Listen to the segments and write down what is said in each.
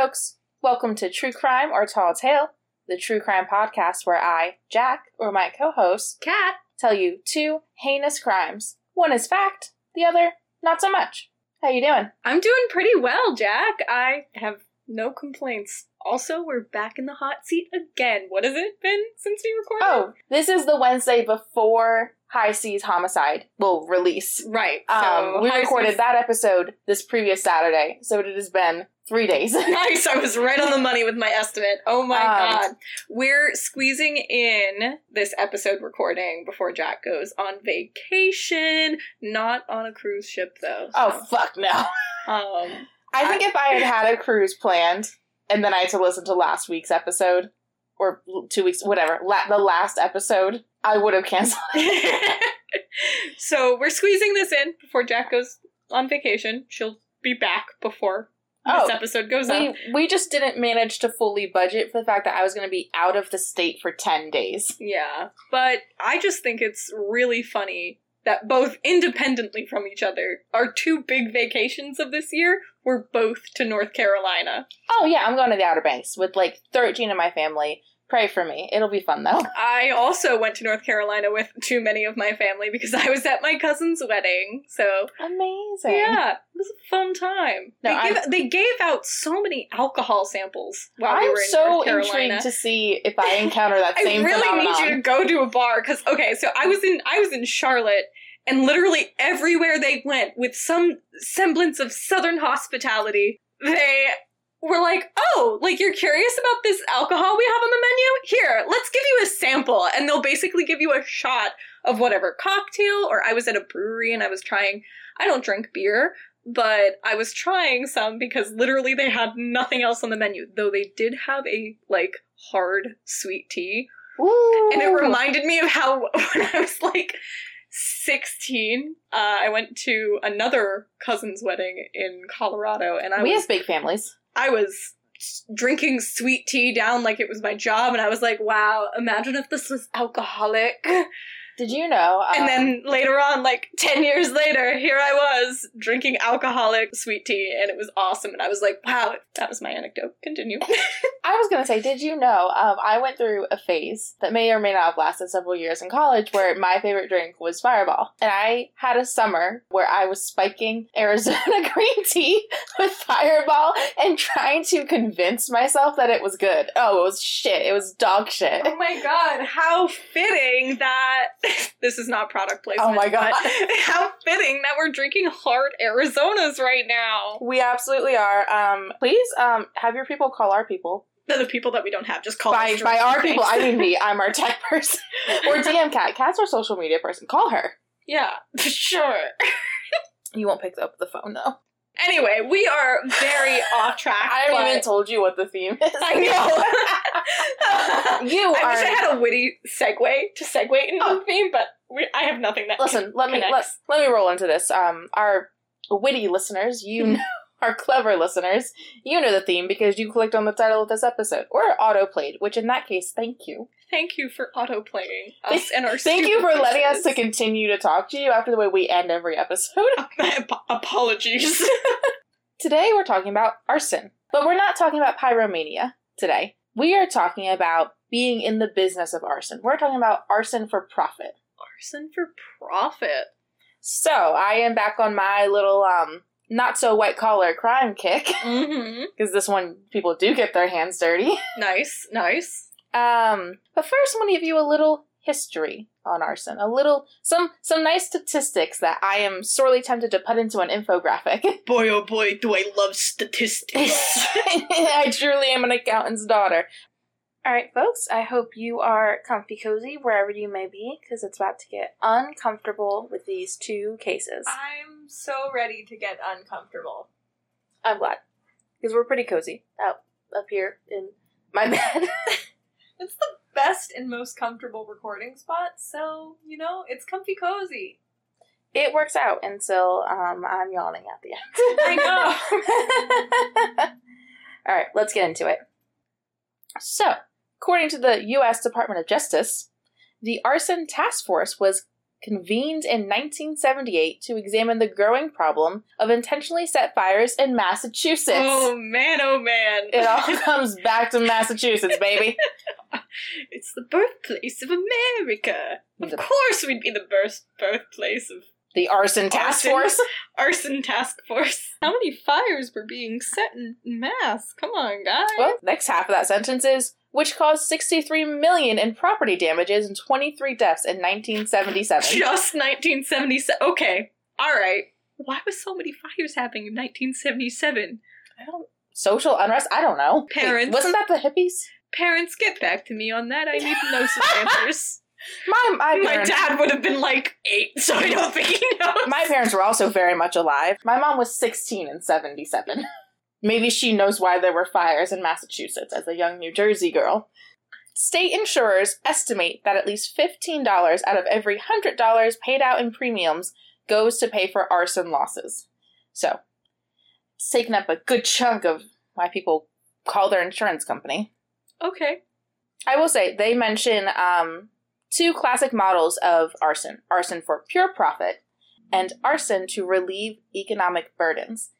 folks. Welcome to True Crime or Tall Tale, the true crime podcast where I, Jack, or my co-host, Cat. tell you two heinous crimes. One is fact, the other not so much. How you doing? I'm doing pretty well, Jack. I have no complaints. Also, we're back in the hot seat again. What has it been since we recorded? Oh, this is the Wednesday before High Seas Homicide will release. right. Um, So we High recorded Seas- that episode this previous Saturday, so it has been three days. nice. I was right on the money with my estimate. Oh my Um, god. We're squeezing in this episode recording before Jack goes on vacation. Not on a cruise ship, though. oh fuck no! Um, I think if I had had a cruise planned and then I had to listen to last week's episode or two weeks, whatever, la- the last episode, I would have canceled. so we're squeezing this in before Jack goes on vacation. She'll be back before Oh, this episode goes up. we we just didn't manage to fully budget for the fact that I was going to be out of the state for ten days. Yeah, but I just think it's really funny that both independently from each other, our two big vacations of this year were both to North Carolina. Oh yeah, I'm going to the Outer Banks with like thirteen of my family. Pray for me; it'll be fun though. I also went to North Carolina with too many of my family because I was at my cousin's wedding. So Amazing. yeah, it was a fun time. No, they, give, they gave out so many alcohol samples while I'm were in so North Carolina. intrigued to see if I encounter that I same really phenomenon. need you to go to a bar because okay, so I was in I was in Charlotte, and literally everywhere they went with some semblance of Southern hospitality, they were like, "Oh, like you're curious about this alcohol we have on the menu? Here, let's give you a sample," and they'll basically give you a shot of whatever cocktail. Or I was at a brewery and I was trying. I don't drink beer. But I was trying some because literally they had nothing else on the menu, though they did have a like hard sweet tea Ooh. and it reminded me of how when I was like 16, uh, I went to another cousin's wedding in Colorado, and I we was have big families. I was drinking sweet tea down like it was my job, and I was like, "Wow, imagine if this was alcoholic." Did you know? and um, then later on, like 10 years later, here I was drinking alcoholic sweet tea, and it was awesome. And I was like, "Wow, that was my anecdote." Continue. I was gonna say, did you know? Um, I went through a phase that may or may not have lasted several years in college, where my favorite drink was Fireball, and I had a summer where I was spiking Arizona green tea with Fireball and trying to convince myself that it was good. Oh, it was shit. It was dog shit. Oh my god, how fitting that this is not product placement. Oh my God. How fitting that we're drinking hard Arizonas right now. We absolutely are. Um, please, um, have your people call our people. They're the people that we don't have. Just call By by our people, I mean me. I'm our tech person or DM Cat. Cat's our social media person. Call her. yeah, sure. You won't pick up the phone though. Anyway, we are very off track. I haven't even told you what the theme is. I know. You I are. wish I had a witty segue to segue into Oh. the theme, but we, I have nothing that. Listen, let me let, let me roll into this. Um, our witty listeners, you know, our clever listeners, you know the theme because you clicked on the title of this episode or auto played. Which in that case, thank you. Thank you for auto playing us and our. Thank you for stupid letting us to continue to talk to you after the way we end every episode. Ap- Apologies. Today we're talking about arson, but we're not talking about pyromania today. We are talking about being in the business of arson. We're talking about arson for profit. Arson for profit. So I am back on my little um not so white collar crime kick Mm-hmm. because this one people do get their hands dirty. Nice, nice. Um, but first, I'm going to give you a little history on arson, a little some some nice statistics that I am sorely tempted to put into an infographic. Boy, oh boy, do I love statistics. I truly am an accountant's daughter. All right, folks. I hope you are comfy cozy wherever you may be, because it's about to get uncomfortable with these two cases. I'm so ready to get uncomfortable. I'm glad, because we're pretty cozy out up here in my bed. It's the best and most comfortable recording spot, so, you know, it's comfy cozy. it works out until um, I'm yawning at the end. I know. All right, let's get into it. So, according to the U.S. Department of Justice, the arson task force was convened in 1978 to examine the growing problem of intentionally set fires in Massachusetts. Oh man, oh man. It all comes back to Massachusetts, baby. It's the birthplace of America. Of course, we'd be the birth birthplace of The arson task Arson. force. arson task force. How many fires were being set in mass? Come on, guys. Well, next half of that sentence is which caused 63 million in property damages and 23 deaths in 1977. Just 1977. Okay, all right. Why was so many fires happening in 1977? I don't social unrest. I don't know. Wait, Parents. wasn't that the hippies? Parents, get back to me on that. I need to know some answers. My my, My parents, dad would have been like eight, so I don't think he knows. my parents were also very much alive. My mom was 16 in 77. Maybe she knows why there were fires in Massachusetts as a young New Jersey girl. State insurers estimate that at least $15 out of every $100 paid out in premiums goes to pay for arson losses. So, it's taken up a good chunk of why people call their insurance company. Okay. I will say they mention um, two classic models of arson arson for pure profit and arson to relieve economic burdens,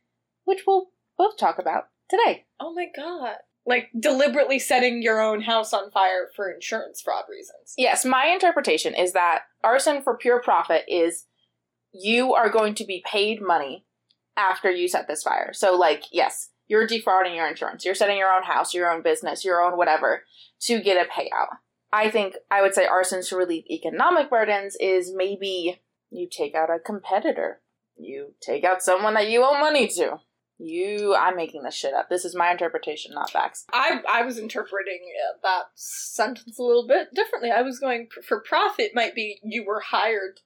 which we'll both talk about today. Oh my god. Like deliberately setting your own house on fire for insurance fraud reasons. Yes, my interpretation is that arson for pure profit is you are going to be paid money after you set this fire. So, like, yes, you're defrauding your insurance, you're setting your own house, your own business, your own whatever to get a payout. I think I would say arson to relieve economic burdens is maybe you take out a competitor, you take out someone that you owe money to. You, I'm making this shit up. This is my interpretation, not facts. I I was interpreting uh, that sentence a little bit differently. I was going for profit might be you were hired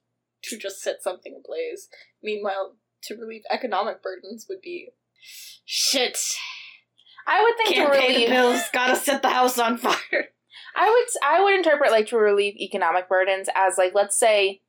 to just set something ablaze. Meanwhile, to relieve economic burdens would be shit. I would think Can't to pay the bills. Gotta set the house on fire. I would I would interpret like to relieve economic burdens as like let's say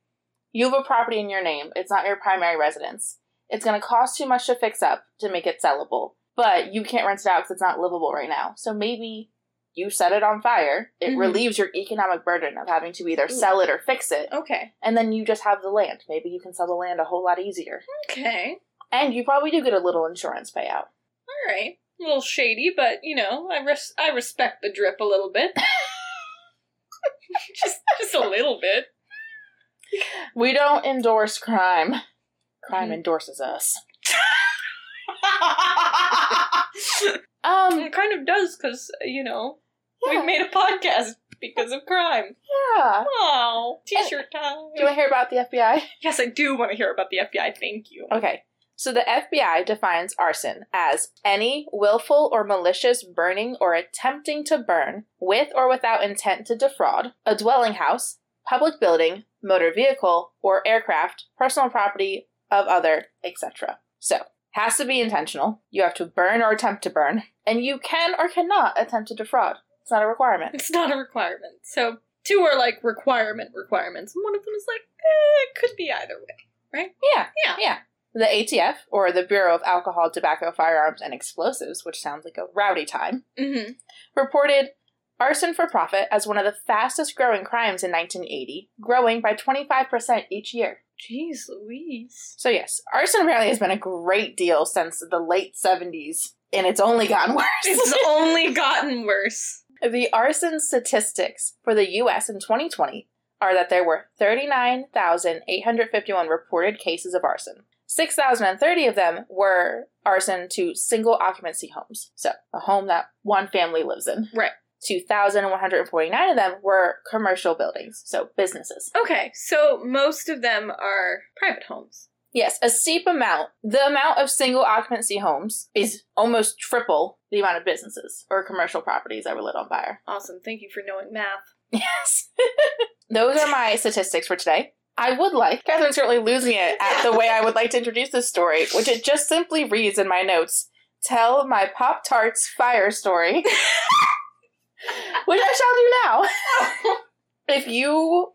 you have a property in your name. It's not your primary residence. It's going to cost too much to fix up to make it sellable, but you can't rent it out because it's not livable right now. So maybe you set it on fire. It Mhm. relieves your economic burden of having to either sell it or fix it, Okay. and then you just have the land. Maybe you can sell the land a whole lot easier, Okay. And you probably do get a little insurance payout. All right. A little shady, but you know, I res- I respect the drip a little bit. just just a little bit. We don't endorse crime. Crime Mhm. endorses us. Um, it kind of does because you know yeah. we've made a podcast because of crime. Yeah. Oh, t-shirt time. Do you want to hear about the FBI? yes, I do want to hear about the FBI. Thank you. Okay. So the FBI defines arson as any willful or malicious burning or attempting to burn with or without intent to defraud a dwelling house, public building, motor vehicle, or aircraft, personal property of other, etc. So, has to be intentional. You have to burn or attempt to burn, and you can or cannot attempt to defraud. It's not a requirement. It's not a requirement. So two are like requirement requirements, and one of them is like eh, it could be either way. Right? Yeah, Yeah. yeah. The ATF, or the Bureau of Alcohol, Tobacco, Firearms, and Explosives, which sounds like a rowdy time, Mm-hmm. reported arson for profit as one of the fastest growing crimes in 1980, growing by 25% each year. Jeez Louise. So, yes, arson apparently has been a great deal since the late 70s, and it's only gotten worse. It's only gotten worse. the arson statistics for the US in 2020 are that there were 39,851 reported cases of arson. 6,030 of them were arson to single occupancy homes. So, a home that one family lives in. Right. 2,149 of them were commercial buildings, so businesses. Okay, so most of them are private homes. Yes, a steep amount. The amount of single occupancy homes is almost triple the amount of businesses or commercial properties that were lit on fire. Awesome. Thank you for knowing math. Yes. Those are my statistics for today. I would like, Catherine's certainly losing it at the way I would like to introduce this story, which it just simply reads in my notes Tell my Pop Tarts fire story. which I shall do now. if you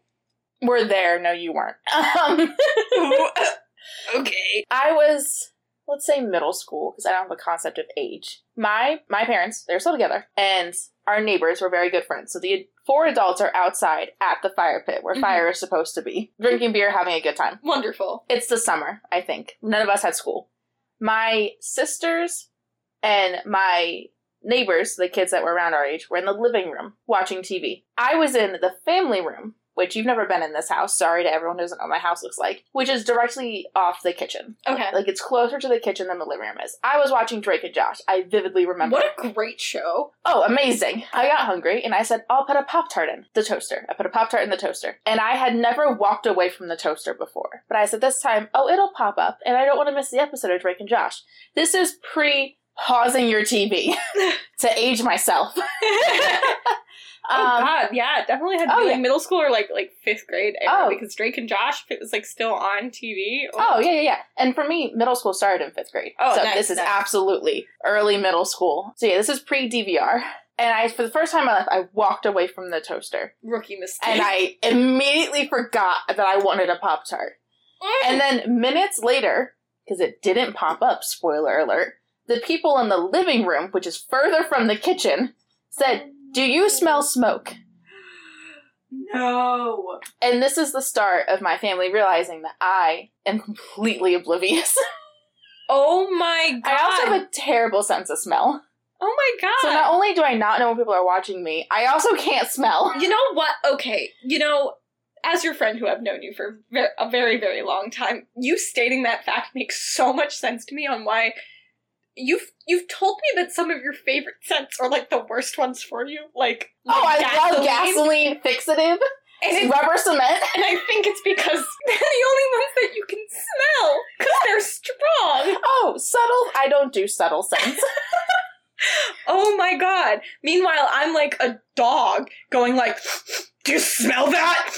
were there, no, you weren't. Um, okay. I was, let's say, middle school because I don't have a concept of age. My my parents, they're still together, and our neighbors were very good friends. So the Four adults are outside at the fire pit where Mhm. fire is supposed to be, drinking beer, having a good time. Wonderful. It's the summer, I think. None of us had school. My sisters and my neighbors, the kids that were around our age, were in the living room watching TV. I was in the family room, which you've never been in this house. Sorry to everyone who doesn't know what my house looks like, which is directly off the kitchen. Okay. Like it's closer to the kitchen than the living room is. I was watching Drake and Josh. I vividly remember. What a great show. Oh, amazing. I got hungry and I said, I'll put a Pop Tart in the toaster. I put a Pop Tart in the toaster. And I had never walked away from the toaster before. But I said, this time, oh, it'll pop up and I don't want to miss the episode of Drake and Josh. This is pre pausing your TV to age myself. oh Um, god, yeah, definitely had to oh, be yeah. like middle school or like like fifth grade Oh. because Drake and Josh it was like still on TV. Oh yeah, yeah, yeah. And for me, middle school started in fifth grade. Oh, so nice, this is nice. absolutely early middle school. So yeah, this is pre DVR. And I, for the first time in my life, I walked away from the toaster, rookie mistake. and I immediately forgot that I wanted a pop tart. And then minutes later, because it didn't pop up, spoiler alert, the people in the living room, which is further from the kitchen, said, Do you smell smoke? No. And this is the start of my family realizing that I am completely oblivious. oh my god. I also have a terrible sense of smell. oh my god. So not only do I not know when people are watching me, I also can't smell. You know what? Okay, you know, as your friend who I've known you for a very, very long time, you stating that fact makes so much sense to me on why you've you've told me that some of your favorite scents are like the worst ones for you, like Oh, I like love gasoline fixative, and, it- rubber cement. and I think it's because they're the only ones that you can smell because they're strong. Oh, subtle. I don't do subtle scents. Oh my god! Meanwhile, I'm like a dog going like, "Do you smell that?"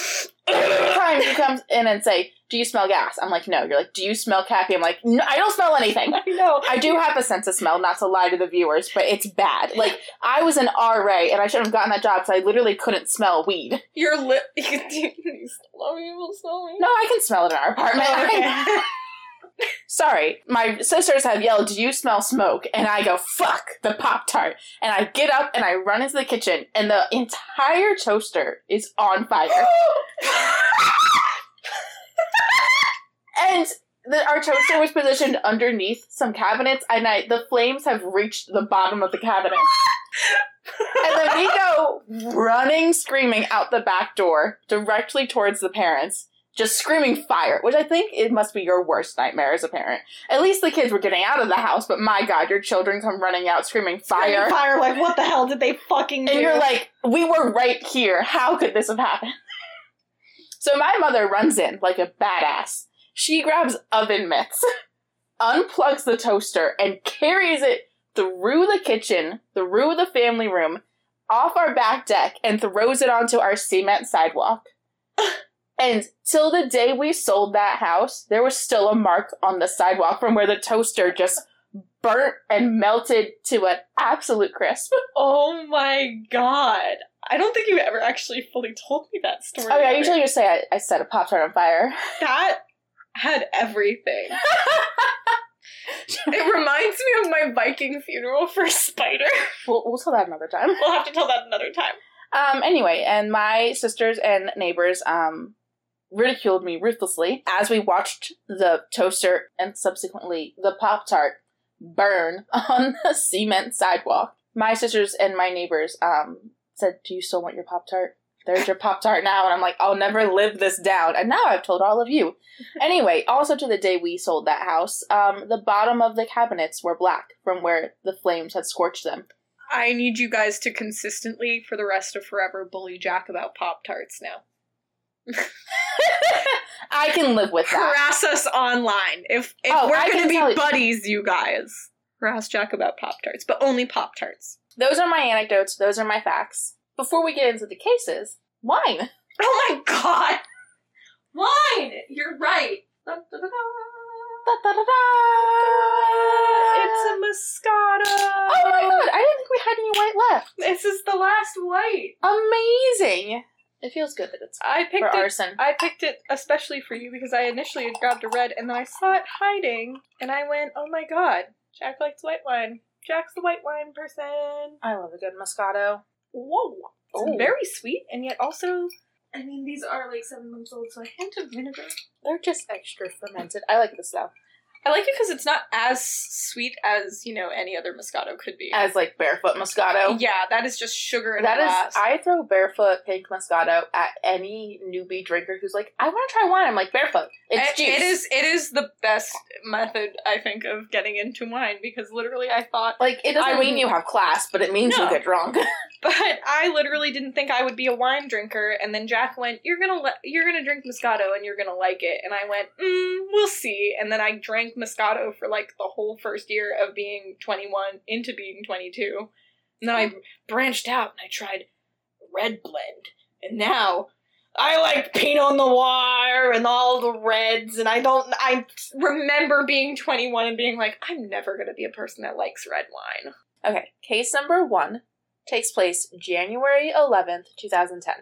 Time you come in and say, "Do you smell gas?" I'm like, "No." You're like, "Do you smell Cappy?" I'm like, "No, I don't smell anything." I know. I do have a sense of smell, not to lie to the viewers, but it's bad. Like I was an RA, and I shouldn't have gotten that job because I literally couldn't smell weed. Your lip. You, you smell me. You smell me. No, I can smell it in our apartment. Oh, okay. Sorry, my sisters have yelled, "Do you smell smoke?" And I go, "Fuck the pop tart!" And I get up and I run into the kitchen, and the entire toaster is on fire. and the, our toaster was positioned underneath some cabinets, and I, the flames have reached the bottom of the cabinet. and then we go running, screaming out the back door directly towards the parents, just screaming fire, which I think it must be your worst nightmare as a parent. At least the kids were getting out of the house, but my god, your children come running out screaming fire. Fire, like, what the hell did they fucking do? And you're like, we were right here. How could this have happened? so my mother runs in like a badass. She grabs oven mitts, unplugs the toaster, and carries it through the kitchen, through the family room, off our back deck, and throws it onto our cement sidewalk. and till the day we sold that house, there was still a mark on the sidewalk from where the toaster just burnt and melted to an absolute crisp. oh my god. I don't think you ever actually fully told me that story. Oh yeah, I usually just say I, I set a pop tart on fire. That had everything. it reminds me of my Viking funeral for Spider. We'll, we'll tell that another time. We'll have to tell that another time. Um. Anyway, and my sisters and neighbors um ridiculed me ruthlessly as we watched the toaster and subsequently the pop tart burn on the cement sidewalk. My sisters and my neighbors um said, "Do you still want your pop tart?" There's your Pop Tart now. And I'm like, I'll never live this down. And now I've told all of you. Anyway, also to the day we sold that house, um, the bottom of the cabinets were black from where the flames had scorched them. I need you guys to consistently, for the rest of forever, bully Jack about Pop Tarts now. I can live with that. Harass us online. If, if Oh, we're going to be buddies, you guys. Harass Jack about Pop Tarts, but only Pop Tarts. Those are my anecdotes. Those are my facts. Before we get into the cases, wine. Oh my god! Wine! You're right. Da, da, da. It's a Moscato. Oh my god! I didn't think we had any white left. This is the last white. Amazing. It feels good that it's I for picked it. arson. I picked it especially for you because I initially had grabbed a red and then I saw it hiding and I went, "Oh my god, Jack likes white wine. Jack's the white wine person." I love a good Moscato. Whoa. Oh. very sweet, and yet also, I mean, these are like seven months old, so a hint of vinegar. They're just extra fermented. I like this though. I like it because it's not as sweet as you know any other Moscato could be. As like barefoot Moscato. yeah, that is just sugar in That a is. I throw barefoot pink Moscato at any newbie drinker who's like, I want to try wine. I'm like, barefoot. It's it, juice. it is it is the best method I think of getting into wine because literally I thought Like, it doesn't I mean you have class, but it means No. you get drunk. but I literally didn't think I would be a wine drinker. And then Jack went you're going to le- you're going to drink Moscato and you're going to like it. And I went mm, we'll see. And then I drank Moscato for like the whole first year of being 21 into being 22 and then I branched out and I tried red blend. And now I like Pinot Noir and all the reds, and I don't. I remember being 21 and being like, I'm never gonna be a person that likes red wine. Okay, case number one takes place January 11th, 2010.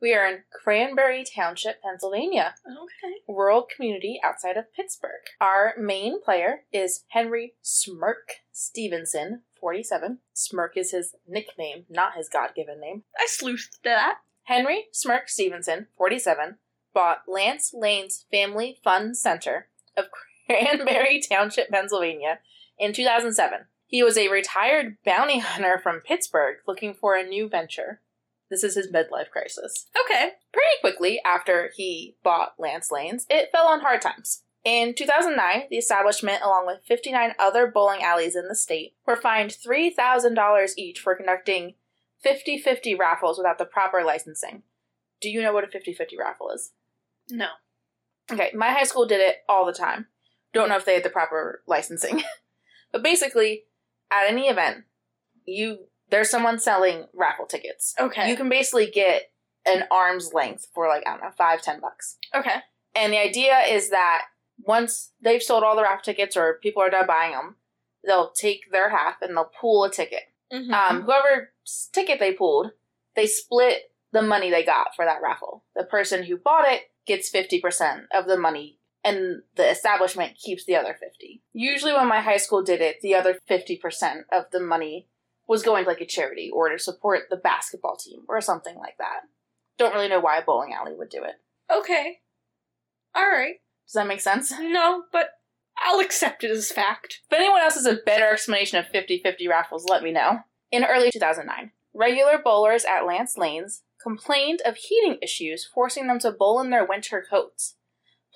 We are in Cranberry Township, Pennsylvania, Okay. rural community outside of Pittsburgh. Our main player is Henry Smirk Stevenson, 47. Smirk is his nickname, not his God given name. I sleuthed that. Henry Smirk Stevenson, 47, bought Lance Lane's Family Fun Center of Cranberry Township, Pennsylvania in 2007. He was a retired bounty hunter from Pittsburgh looking for a new venture. This is his midlife crisis. Okay. Pretty quickly after he bought Lance Lane's, it fell on hard times. In 2009, the establishment, along with 59 other bowling alleys in the state, were fined $3,000 each for conducting 50 50 raffles without the proper licensing. Do you know what a 50 50 raffle is? No. Okay, my high school did it all the time. Don't know if they had the proper licensing. but basically, at any event, you there's someone selling raffle tickets. Okay. You can basically get an arm's length for like, I don't know, five, ten bucks. okay. And the idea is that once they've sold all the raffle tickets or people are done buying them, they'll take their half and they'll pool a ticket. Mhm. Um, whoever ticket they pulled, they split the money they got for that raffle. The person who bought it gets 50% of the money and the establishment keeps the other 50. Usually when my high school did it, the other 50% of the money was going to like a charity or to support the basketball team or something like that. Don't really know why a bowling alley would do it. okay. All right. Does that make sense? No, but I'll accept it as fact. If anyone else has a better explanation of 50 50 raffles, let me know. In early 2009, regular bowlers at Lance Lanes complained of heating issues, forcing them to bowl in their winter coats.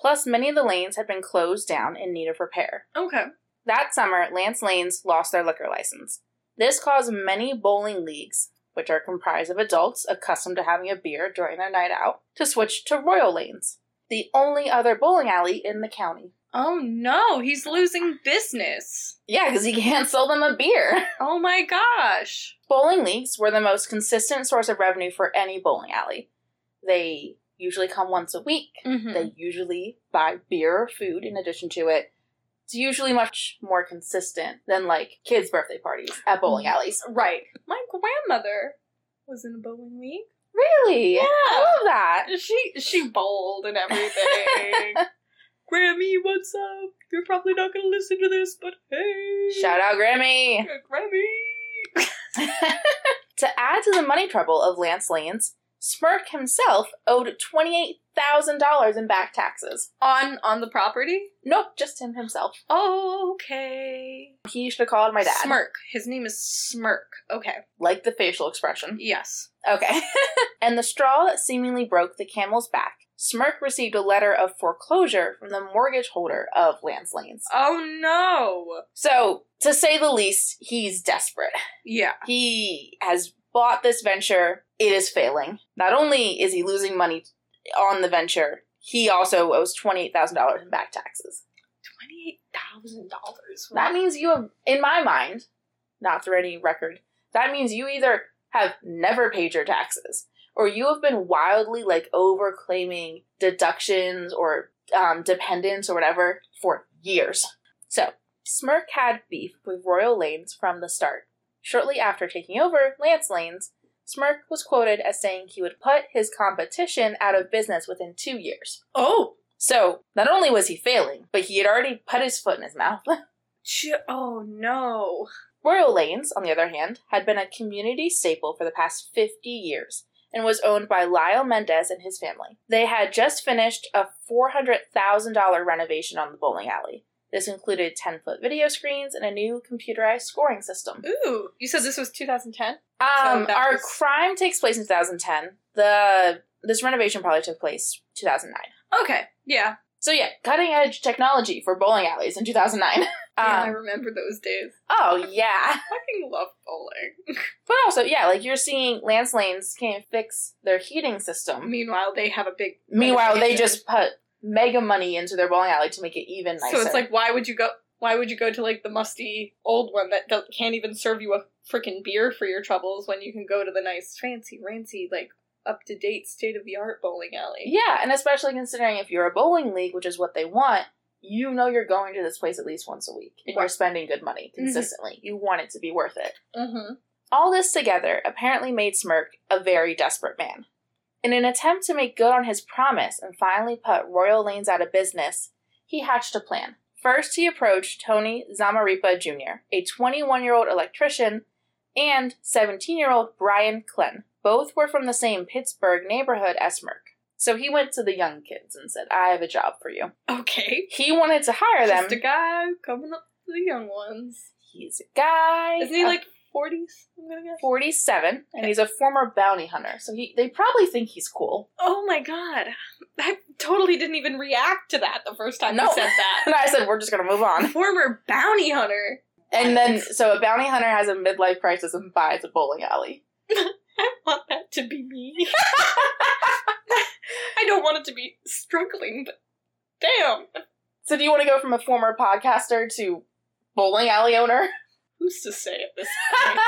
Plus, many of the lanes had been closed down in need of repair. Okay. That summer, Lance Lanes lost their liquor license. This caused many bowling leagues, which are comprised of adults accustomed to having a beer during their night out, to switch to Royal Lanes, the only other bowling alley in the county. Oh no, he's losing business. Yeah, because he can't sell them a beer. Oh my gosh. Bowling leagues were the most consistent source of revenue for any bowling alley. They usually come once a week. Mm-hmm. They usually buy beer or food in addition to it. It's usually much more consistent than like kids' birthday parties at bowling alleys. right. My grandmother was in a bowling league. Really? Yeah. I love that. She she bowled and everything. Grammy, what's up? You're probably not gonna listen to this, but hey. Shout out Grammy. Grammy. To add to the money trouble of Lance Lanes, Smirk himself owed $28,000 in back taxes. On on the property? Nope, just him himself. Okay. He should have called my dad. Smirk. His name is Smirk. Okay. Like the facial expression. Yes. Okay. and the straw that seemingly broke the camel's back, Smirk received a letter of foreclosure from the mortgage holder of Lance Lanes. Oh no. So, to say the least, he's desperate. Yeah. He has bought this venture, it is failing. Not only is he losing money on the venture, he also owes $28,000 in back taxes. Twenty-eight thousand dollars. That means you have, in my mind, not through any record, that means you either have never paid your taxes or you have been wildly like over claiming deductions or um, dependents or whatever for years. So, Smirk had beef with Royal Lanes from the start. Shortly after taking over Lance Lanes, Smirk was quoted as saying he would put his competition out of business within two years. Oh. So, not only was he failing, but he had already put his foot in his mouth. Ch- oh no. Royal Lanes, on the other hand, had been a community staple for the past 50 years and was owned by Lyle Mendez and his family. They had just finished a $400,000 renovation on the bowling alley. This included 10 foot video screens and a new computerized scoring system. Ooh, you said this was 2010. Um, that our was- crime takes place in 2010. The this renovation probably took place 2009. Okay, yeah, So yeah, cutting edge technology for bowling alleys in 2009. yeah, I Um, remember those days. oh yeah, fucking love bowling. but also yeah, like you're seeing Lance Lanes can't fix their heating system. Meanwhile, they have a big. Meanwhile, they just put mega money into their bowling alley to make it even nicer. So it's like, why would you go? Why would you go to like the musty old one that can't even serve you a freaking beer for your troubles when you can go to the nice, fancy, rancy, like up to date, state of the art bowling alley? yeah, and especially considering if you're a bowling league, which is what they want, you know you're going to this place at least once a week and you're spending good money Mhm. consistently. You want it to be worth it. Mm-hmm. All this together apparently made Smirk a very desperate man. In an attempt to make good on his promise and finally put Royal Lanes out of business, he hatched a plan. First, he approached Tony Zamaripa Jr., a 21 year old electrician, and 17 year old Brian Klen. Both were from the same Pittsburgh neighborhood as Smirk. So he went to the young kids and said, I have a job for you. Okay. He wanted to hire them. Just a guy coming up to the young ones. He's a guy. Isn't he uh, like 40s? I'm gonna guess. 47 and he's a former bounty hunter so he they probably think he's cool Oh my god. I totally didn't even react to that the first time No. you said that. and i said we're just gonna move on Former bounty hunter. and then so a bounty hunter has a midlife crisis and buys a bowling alley I want that to be me. I don't want it to be struggling, but damn. so do you want to go from a former podcaster to bowling alley owner Who's to say at this point?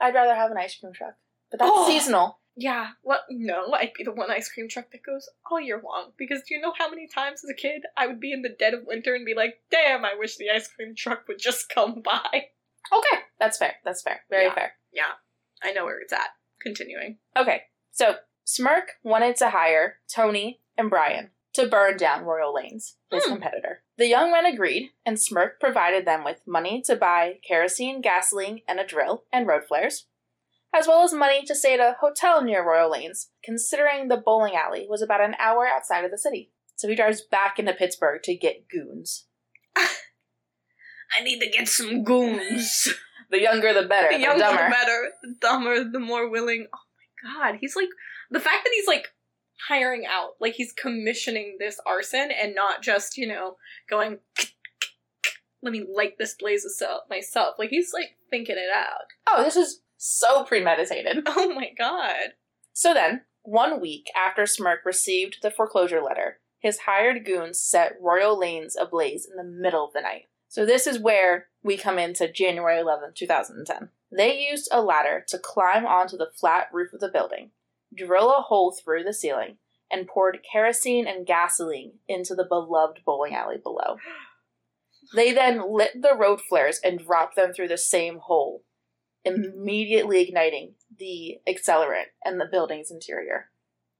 i'd rather have an ice cream truck but that's Oh. seasonal yeah, well, no, I'd be the one ice cream truck that goes all year long. Because do you know how many times as a kid I would be in the dead of winter and be like, damn, I wish the ice cream truck would just come by? okay that's fair that's fair very Yeah. fair Yeah, I know where it's at. Continuing. okay so smirk wanted to hire tony and brian to burn down royal lanes his Hmm. competitor the young men agreed and smirk provided them with money to buy kerosene gasoline and a drill and road flares as well as money to stay at a hotel near royal lanes considering the bowling alley was about an hour outside of the city. So he drives back into pittsburgh to get goons. I need to get some goons. the younger the better the the, younger dumber. the better, the dumber, the more willing. Oh my god, he's like the fact that he's like hiring out, like he's commissioning this arson and not just you know going. Let me light this blaze myself. Like he's like thinking it out. oh this is so premeditated Oh my god. So then, one week after Smirk received the foreclosure letter, his hired goons set Royal Lanes ablaze in the middle of the night. So this is where we come into January 11, 2010. They used a ladder to climb onto the flat roof of the building, drill a hole through the ceiling, and poured kerosene and gasoline into the beloved bowling alley below. They then lit the road flares and dropped them through the same hole, hmm. immediately igniting the accelerant and the building's interior.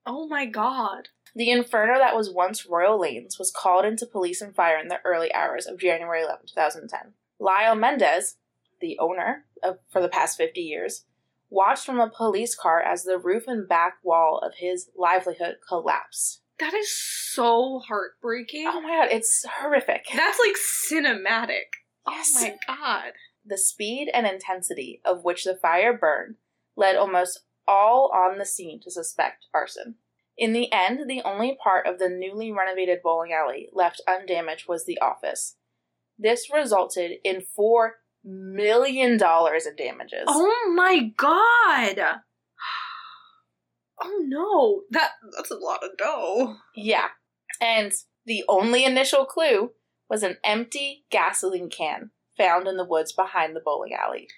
Oh my god. The inferno that was once Royal Lanes was called into police and fire in the early hours of January 11, 2010. Lyle Mendez, the owner of, for the past 50 years, watched from a police car as the roof and back wall of his livelihood collapsed. That is so heartbreaking. Oh my god, it's horrific. That's like cinematic. Oh yes. Oh my god. The speed and intensity of which the fire burned led almost all on the scene to suspect arson. In the end, the only part of the newly renovated bowling alley left undamaged was the office. This resulted in $4 million dollars in damages. Oh my god. Oh no. That that's a lot of dough. Yeah. And the only initial clue was an empty gasoline can found in the woods behind the bowling alley.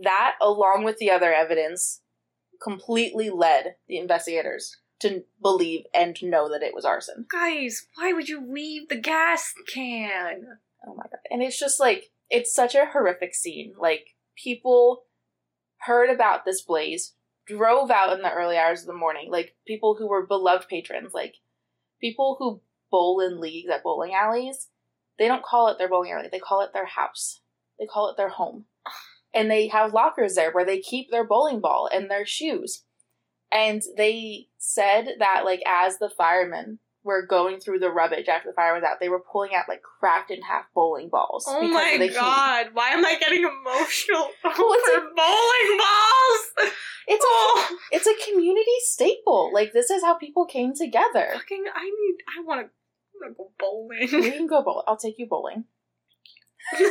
That, along with the other evidence, completely led the investigators to believe and know that it was arson. Guys, why would you leave the gas can? Oh my god. And it's just like, it's such a horrific scene. Like, people heard about this blaze, drove out in the early hours of the morning. Like, people who were beloved patrons, like, people who bowl in leagues at bowling alleys, they don't call it their bowling alley, they call it their house. They call it their home. and they have lockers there where they keep their bowling ball and their shoes. And they said that like as the firemen were going through the rubbish after the fire was out, they were pulling out like cracked in half bowling balls. Oh my the heat. god, why am I getting emotional over it's bowling balls? It's a Oh, it's a community staple. Like this is how people came together. fucking, I need, I want to, I want to go bowling. We can go bowl. I'll take you bowling.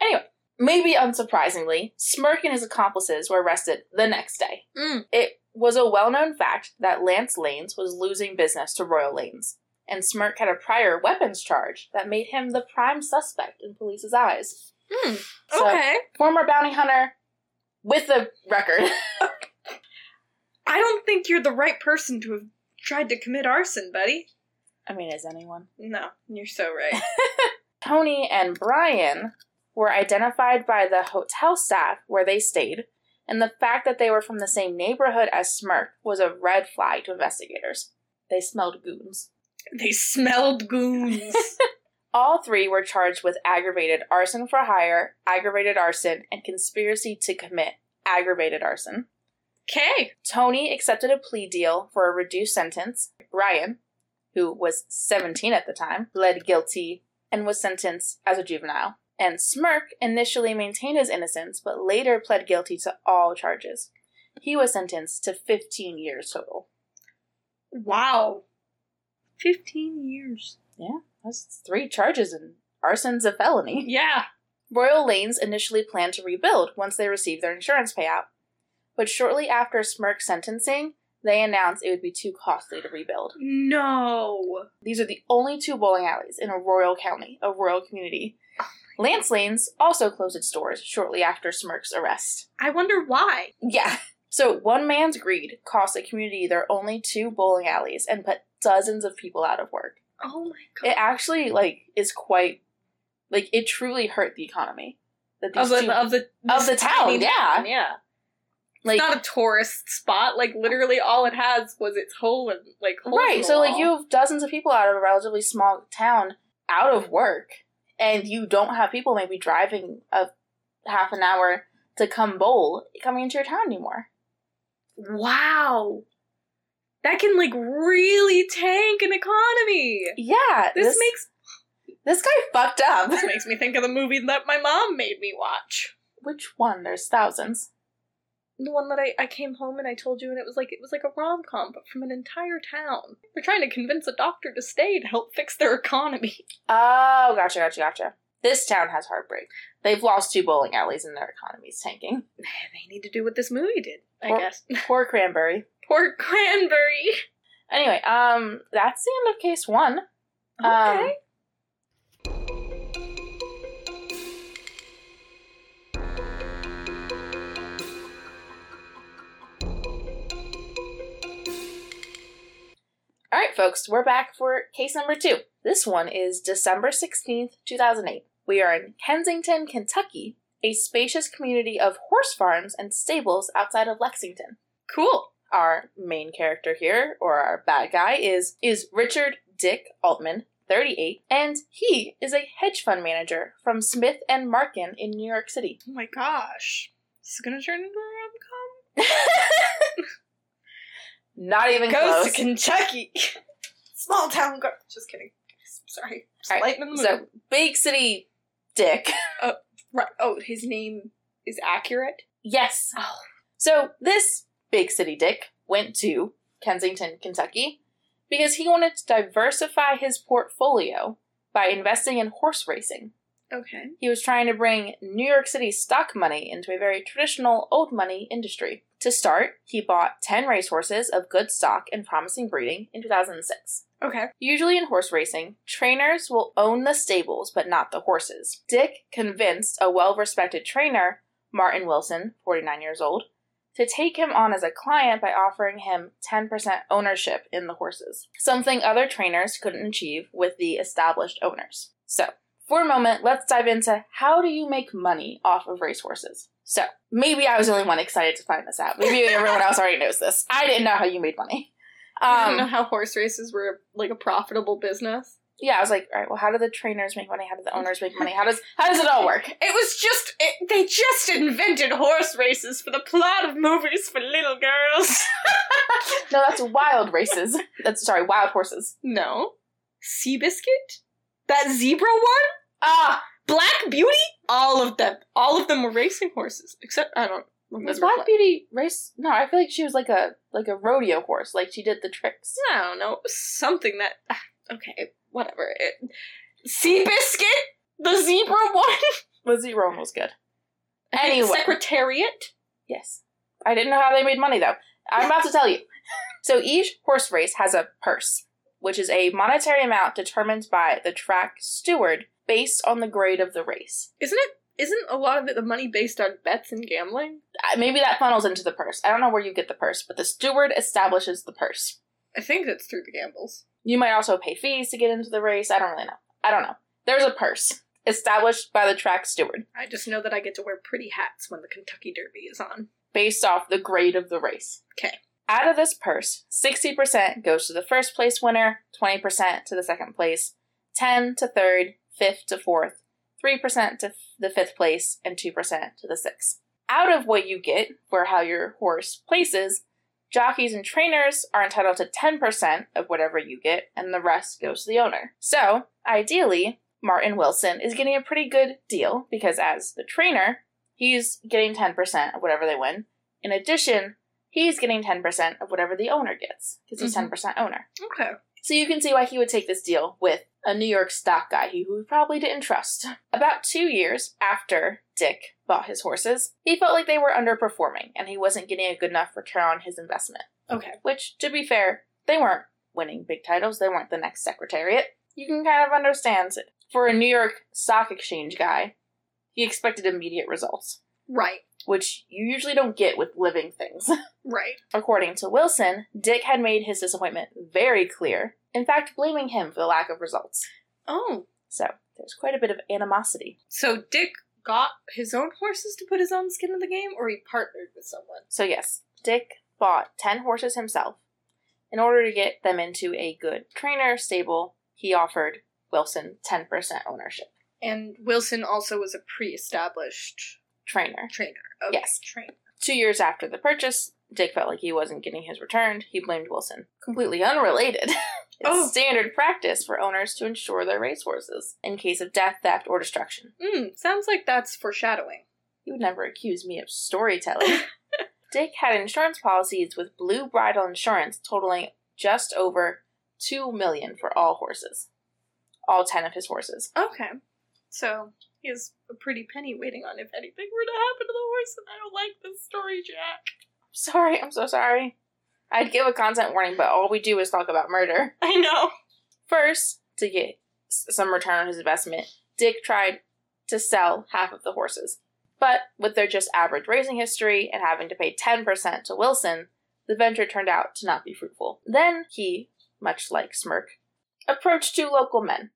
Anyway, maybe unsurprisingly, Smirk and his accomplices were arrested the next day. Mm. It was a well known fact that Lance Lanes was losing business to Royal Lanes, and Smirk had a prior weapons charge that made him the prime suspect in police's eyes. Hmm. So, okay. former bounty hunter with a record. I don't think you're the right person to have tried to commit arson, buddy. I mean, is anyone? No, you're so right. Tony and Brian were identified by the hotel staff where they stayed, and the fact that they were from the same neighborhood as Smirk was a red flag to investigators. They smelled goons. they smelled goons. All three were charged with aggravated arson for hire, aggravated arson, and conspiracy to commit aggravated arson. Okay. Tony accepted a plea deal for a reduced sentence. Ryan, who was 17 at the time, pled guilty and was sentenced as a juvenile. And Smirk initially maintained his innocence, but later pled guilty to all charges. He was sentenced to 15 years total. Wow. 15 years. Yeah, that's three charges, and arson's a felony. Yeah. Royal Lanes initially planned to rebuild once they received their insurance payout. But shortly after Smirk's sentencing, they announced it would be too costly to rebuild. No. These are the only two bowling alleys in a royal county, a royal community. Lance Lanes also closed its doors shortly after Smirk's arrest. I wonder why. Yeah. So one man's greed cost the community their only two bowling alleys and put dozens of people out of work. Oh my god. It actually like is quite like it truly hurt the economy. That of the two, of the Of the town, yeah. yeah. like it's not a tourist spot. Like literally, all it has was its hole and like right. So like you have dozens of people out of a relatively small town out of work, and you don't have people maybe driving a half an hour to come bowl coming into your town anymore. Wow, that can like really tank an economy. Yeah, This, this, makes this guy fucked up. this makes me think of the movie that my mom made me watch. Which one? There's thousands. The one that I, I came home and I told you, and it was like it was like a rom com, but from an entire town. They're trying to convince a doctor to stay to help fix their economy. Oh, gotcha, gotcha, gotcha. This town has heartbreak. They've lost two bowling alleys and their economy's tanking. They need to do what this movie did, I guess. Poor Cranberry. Poor Cranberry. Anyway, um, that's the end of case one. Um, All right, folks, we're back for case number two. This one is December 16th, 2008. We are in Kensington, Kentucky, a spacious community of horse farms and stables outside of Lexington. cool. Our main character here, or our bad guy, is is Richard Dick Altman, 38, and he is a hedge fund manager from Smith and Markin in New York City. Oh my gosh. This is gonna turn into a rom Not even. Goes close. to Kentucky. Small town girl. Just kidding. Sorry. Just right, lighten the mood. so, big city Dick. Oh, right. Oh, his name is accurate? Yes. Oh. So this big city dick went to Kensington, Kentucky, because he wanted to diversify his portfolio by investing in horse racing. Okay. He was trying to bring New York City stock money into a very traditional old money industry. To start, he bought 10 racehorses of good stock and promising breeding in 2006. Okay. Usually in horse racing, trainers will own the stables but not the horses. Dick convinced a well respected trainer, Martin Wilson, 49 years old, to take him on as a client by offering him 10% ownership in the horses, something other trainers couldn't achieve with the established owners. So, for a moment, let's dive into how do you make money off of racehorses? So, maybe I was the only one excited to find this out. Maybe everyone else already knows this. I didn't know how you made money. I Um, didn't know how horse races were like a profitable business. Yeah, I was like, all right, well, how do the trainers make money? How do the owners make money? How does how does it all work? It was just it, they just invented horse races for the plot of movies for little girls. No, that's wild races. That's sorry, wild horses. no, Seabiscuit, that zebra one, Ah, Black Beauty, all of them, all of them were racing horses except I don't remember. was Black. Beauty race? No, I feel like she was like a like a rodeo horse. Like she did the tricks. I don't know, something that ah, okay, whatever. It, Seabiscuit, the zebra one. The zero one was good. Anyway. Secretariat. Yes. I didn't know how they made money though. I'm about to tell you. So each horse race has a purse, which is a monetary amount determined by the track steward based on the grade of the race. Isn't it? Isn't a lot of it the money based on bets and gambling? Uh, Maybe that funnels into the purse. I don't know where you get the purse, but the steward establishes the purse. I think it's through the gambles. You might also pay fees to get into the race. I don't really know. I don't know. There's a purse established by the track steward I just know that I get to wear pretty hats when the Kentucky Derby is on. based off the grade of the race. 'Kay. Out of this purse, 60% goes to the first place winner, 20% to the second place, 10 to third, 5th to 4th, 3% to the 5th place, and 2% to the 6th. Out of what you get for how your horse places, jockeys and trainers are entitled to 10% of whatever you get, and the rest goes to the owner. So, ideally, Martin Wilson is getting a pretty good deal because as the trainer, he's getting 10% of whatever they win. In addition, he's getting 10% of whatever the owner gets because he's Mhm. 10% owner. Okay. So you can see why he would take this deal with a New York stock guy who he probably didn't trust. About two years after Dick bought his horses, he felt like they were underperforming and he wasn't getting a good enough return on his investment. Okay. Which, to be fair, they weren't winning big titles. They weren't the next Secretariat. You can kind of understand. For a New York Stock Exchange guy, he expected immediate results, Right. Which you usually don't get with living things. Right. According to Wilson, Dick had made his disappointment very clear, in fact, blaming him for the lack of results. Oh. So, there's quite a bit of animosity. So Dick got his own horses to put his own skin in the game, or he partnered with someone? So, yes, Dick bought 10 horses himself. In order to get them into a good trainer stable, he offered Wilson 10% ownership. And Wilson also was a pre-established Trainer. trainer. Okay. Yes. Trainer. Two years after the purchase, Dick felt like he wasn't getting his return. He blamed Wilson. Completely unrelated. it's Oh. standard practice for owners to insure their racehorses in case of death, theft, or destruction. Hmm. Sounds like that's foreshadowing. You would never accuse me of storytelling. Dick had insurance policies with Blue Bridle Insurance totaling just over two million for all horses. All ten of his horses. Okay. So he has a pretty penny waiting on if anything were to happen to the horse, and I don't like this story, Jack. I'm sorry, I'm so sorry. I'd give a content warning, but all we do is talk about murder. I know. First, to get some return on his investment, Dick tried to sell half of the horses. But with their just average racing history and having to pay 10% to Wilson, the venture turned out to not be fruitful. Then he, much like Smirk, approached two local men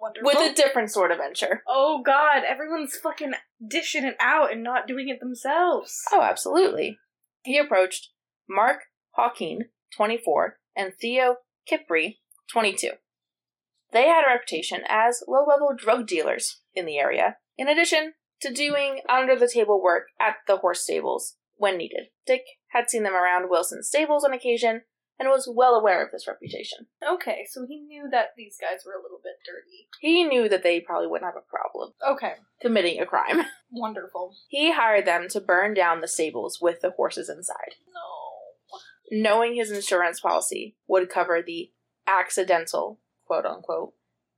Wonderful. with a different sort of venture. oh God, everyone's fucking dishing it out and not doing it themselves. Oh, absolutely. He approached Mark Hawking, 24, and Theo Kipri, 22. They had a reputation as low level drug dealers in the area, in addition to doing under the table work at the horse stables when needed. Dick had seen them around Wilson's stables on occasion and was well aware of this reputation. Okay, so he knew that these guys were a little bit dirty. He knew that they probably wouldn't have a problem Okay, committing a crime. wonderful. He hired them to burn down the stables with the horses inside. No. knowing his insurance policy would cover the accidental, quote unquote,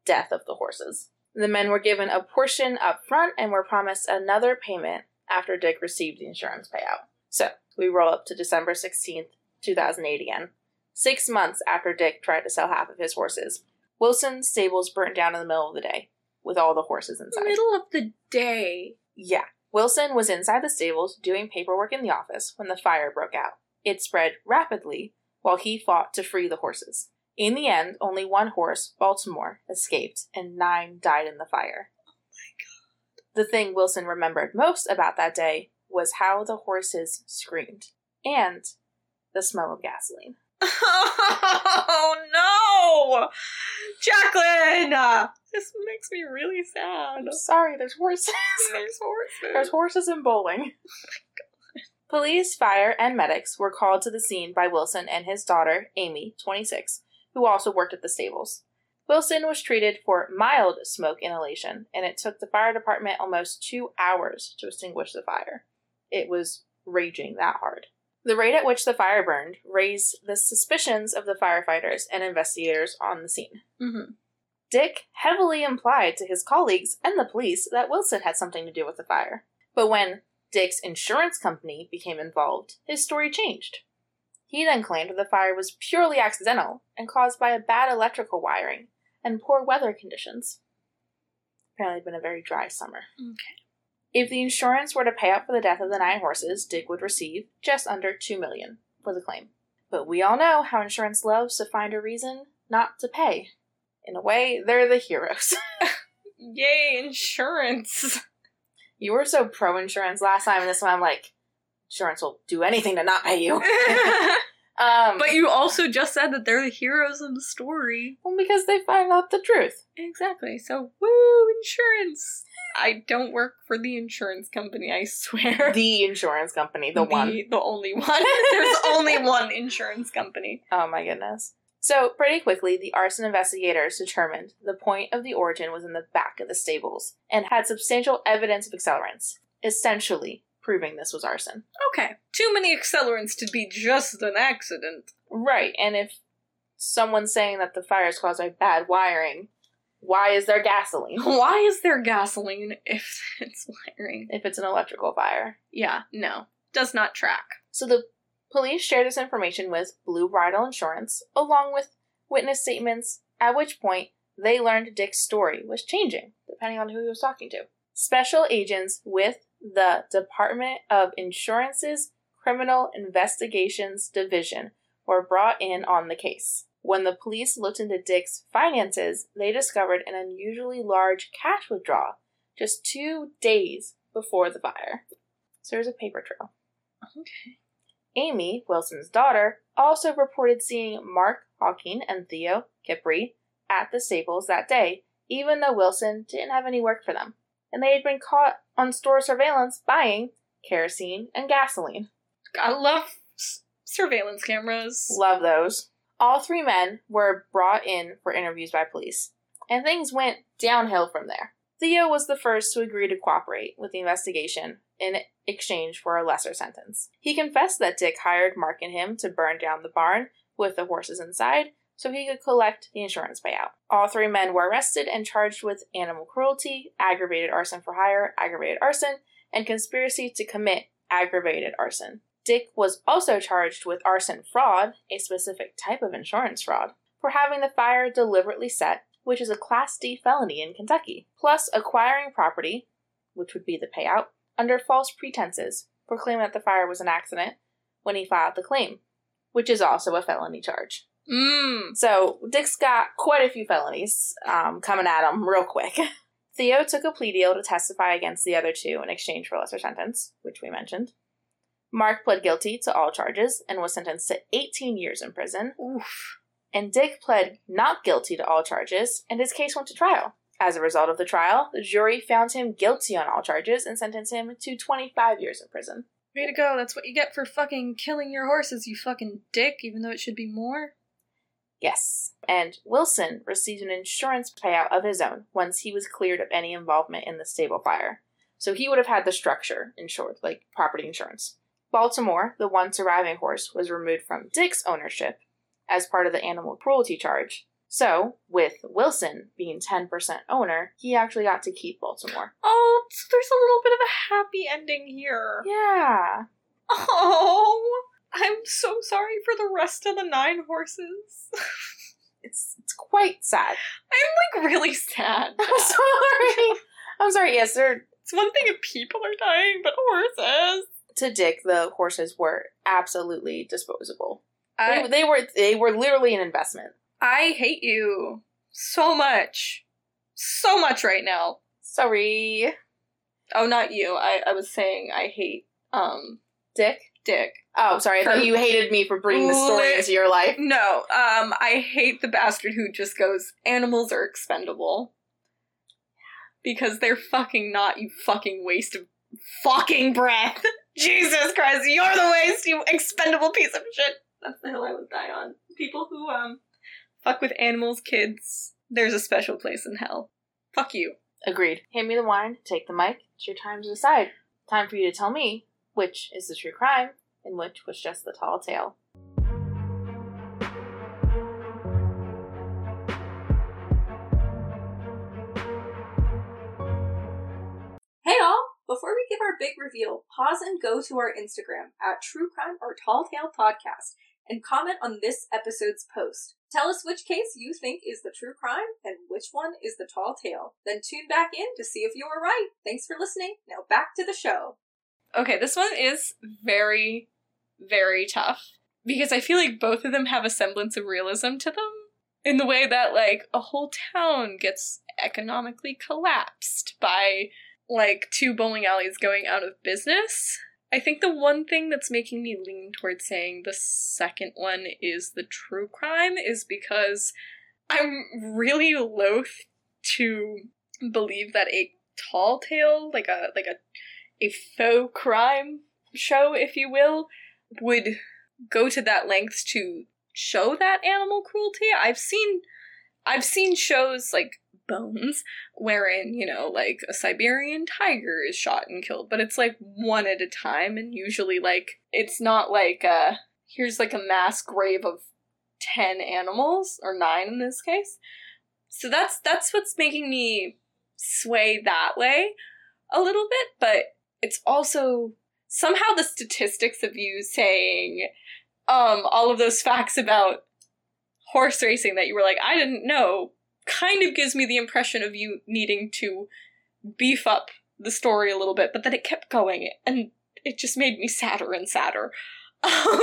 death of the horses. The men were given a portion up front and were promised another payment after Dick received the insurance payout. So, we roll up to December 16th, 2008 again. Six months after Dick tried to sell half of his horses, Wilson's stables burnt down in the middle of the day, with all the horses inside. Middle of the day. Yeah. Wilson was inside the stables doing paperwork in the office when the fire broke out. It spread rapidly while he fought to free the horses. In the end, only one horse, Baltimore, escaped and nine died in the fire. Oh my god. The thing Wilson remembered most about that day was how the horses screamed and the smell of gasoline. Oh no, Jacqueline. This makes me really sad. I'm sorry, there's horses. There's horses. There's horses and bowling. Police, fire, and medics were called to the scene by Wilson and his daughter, Amy, 26, who also worked at the stables. Wilson was treated for mild smoke inhalation, and it took the fire department almost two hours to extinguish the fire. It was raging that hard. The rate at which the fire burned raised the suspicions of the firefighters and investigators on the scene. Mm-hmm. Dick heavily implied to his colleagues and the police that Wilson had something to do with the fire. But when Dick's insurance company became involved, his story changed. He then claimed that the fire was purely accidental and caused by a bad electrical wiring and poor weather conditions. Apparently, it had been a very dry summer. Okay. If the insurance were to pay out for the death of the nine horses, Dick would receive just under two million for the claim. But we all know how insurance loves to find a reason not to pay. In a way, they're the heroes. Yay, insurance. you were so pro insurance last time, and this time I'm like, insurance will do anything to not pay you. Um, but you also just said that they're the heroes in the story. well, because they find out the truth. Exactly. So, woo, insurance. I don't work for the insurance company, I swear. The insurance company, the, one. The only one. There's only one insurance company. Oh my goodness. So, pretty quickly, the arson investigators determined the point of the origin was in the back of the stables and had substantial evidence of accelerants, essentially proving this was arson. Okay. Too many accelerants to be just an accident. Right, and if someone's saying that the fire is caused by bad wiring, why is there gasoline Why is there gasoline if it's wiring? if it's an electrical fire? Yeah, no. Does not track. So the police shared this information with Blue Bridle Insurance, along with witness statements, at which point they learned Dick's story was changing, depending on who he was talking to. Special agents with the Department of Insurance's Criminal Investigations Division were brought in on the case. When the police looked into Dick's finances, they discovered an unusually large cash withdrawal just two days before the fire. So there's a paper trail. Okay. Amy, Wilson's daughter, also reported seeing Mark Hawking and Theo Kipri at the stables that day, even though Wilson didn't have any work for them. And they had been caught on store surveillance buying kerosene and gasoline. I love s- surveillance cameras. Love those. All three men were brought in for interviews by police, and things went downhill from there. Theo was the first to agree to cooperate with the investigation in exchange for a lesser sentence. He confessed that Dick hired Mark and him to burn down the barn with the horses inside so he could collect the insurance payout. All three men were arrested and charged with animal cruelty, aggravated arson for hire, aggravated arson, and conspiracy to commit aggravated arson. Dick was also charged with arson fraud, a specific type of insurance fraud, for having the fire deliberately set, which is a Class D felony in Kentucky, plus acquiring property, which would be the payout, under false pretenses, for claiming that the fire was an accident when he filed the claim, which is also a felony charge. Mmm. So Dick's got quite a few felonies um, coming at him real quick. Theo took a plea deal to testify against the other two in exchange for a lesser sentence, which we mentioned. Mark pled guilty to all charges and was sentenced to 18 years in prison. Oof. And Dick pled not guilty to all charges, and his case went to trial. As a result of the trial, the jury found him guilty on all charges and sentenced him to 25 years in prison. Way to go. That's what you get for fucking killing your horses, you fucking dick, even though it should be more. Yes. And Wilson received an insurance payout of his own once he was cleared of any involvement in the stable fire. So he would have had the structure insured, like property insurance. Baltimore, the one surviving horse, was removed from Dick's ownership as part of the animal cruelty charge. So, with Wilson being 10% owner, he actually got to keep Baltimore. Oh, so there's a little bit of a happy ending here. Yeah. Oh, I'm so sorry for the rest of the nine horses. It's it's quite sad. I'm like really sad. I'm sorry. I'm sorry. Yes, they're It's one thing if people are dying, but horses. To Dick, the horses were absolutely disposable. They, I, they were they were literally an investment. I hate you so much. So much right now. Sorry, Oh, not you. I, I was saying I hate, um, Dick. dick. Oh, sorry. I thought you hated me for bringing the story into your life. No, um, I hate the bastard who just goes, animals are expendable. Because they're fucking not, you fucking waste of fucking breath. Jesus Christ, you're the waste, you expendable piece of shit. That's the hill I would die on. People who, um, fuck with animals, kids, there's a special place in hell. Fuck you. Agreed. Hand me the wine, take the mic. It's your time to decide. Time for you to tell me which is the true crime and which was just the tall tale. Our big reveal, pause and go to our Instagram at True Crime or Tall Tale Podcast and comment on this episode's post. Tell us which case you think is the true crime and which one is the tall tale. Then tune back in to see if you were right. Thanks for listening. Now back to the show. Okay, this one is very, very tough because I feel like both of them have a semblance of realism to them in the way that, like, a whole town gets economically collapsed by, like, two bowling alleys going out of business. I think the one thing that's making me lean towards saying the second one is the true crime is because I'm really loath to believe that a tall tale, like a like a a faux crime show, if you will, would go to that length to show that animal cruelty. I've seen I've seen shows like Bones, wherein, you know, like a Siberian tiger is shot and killed, but it's like one at a time, and usually like it's not like uh here's like a mass grave of ten animals, or nine in this case. So that's that's what's making me sway that way a little bit, but it's also somehow the statistics of you saying um all of those facts about horse racing that you were like I didn't know kind of gives me the impression of you needing to beef up the story a little bit, but then it kept going and it just made me sadder and sadder. Um,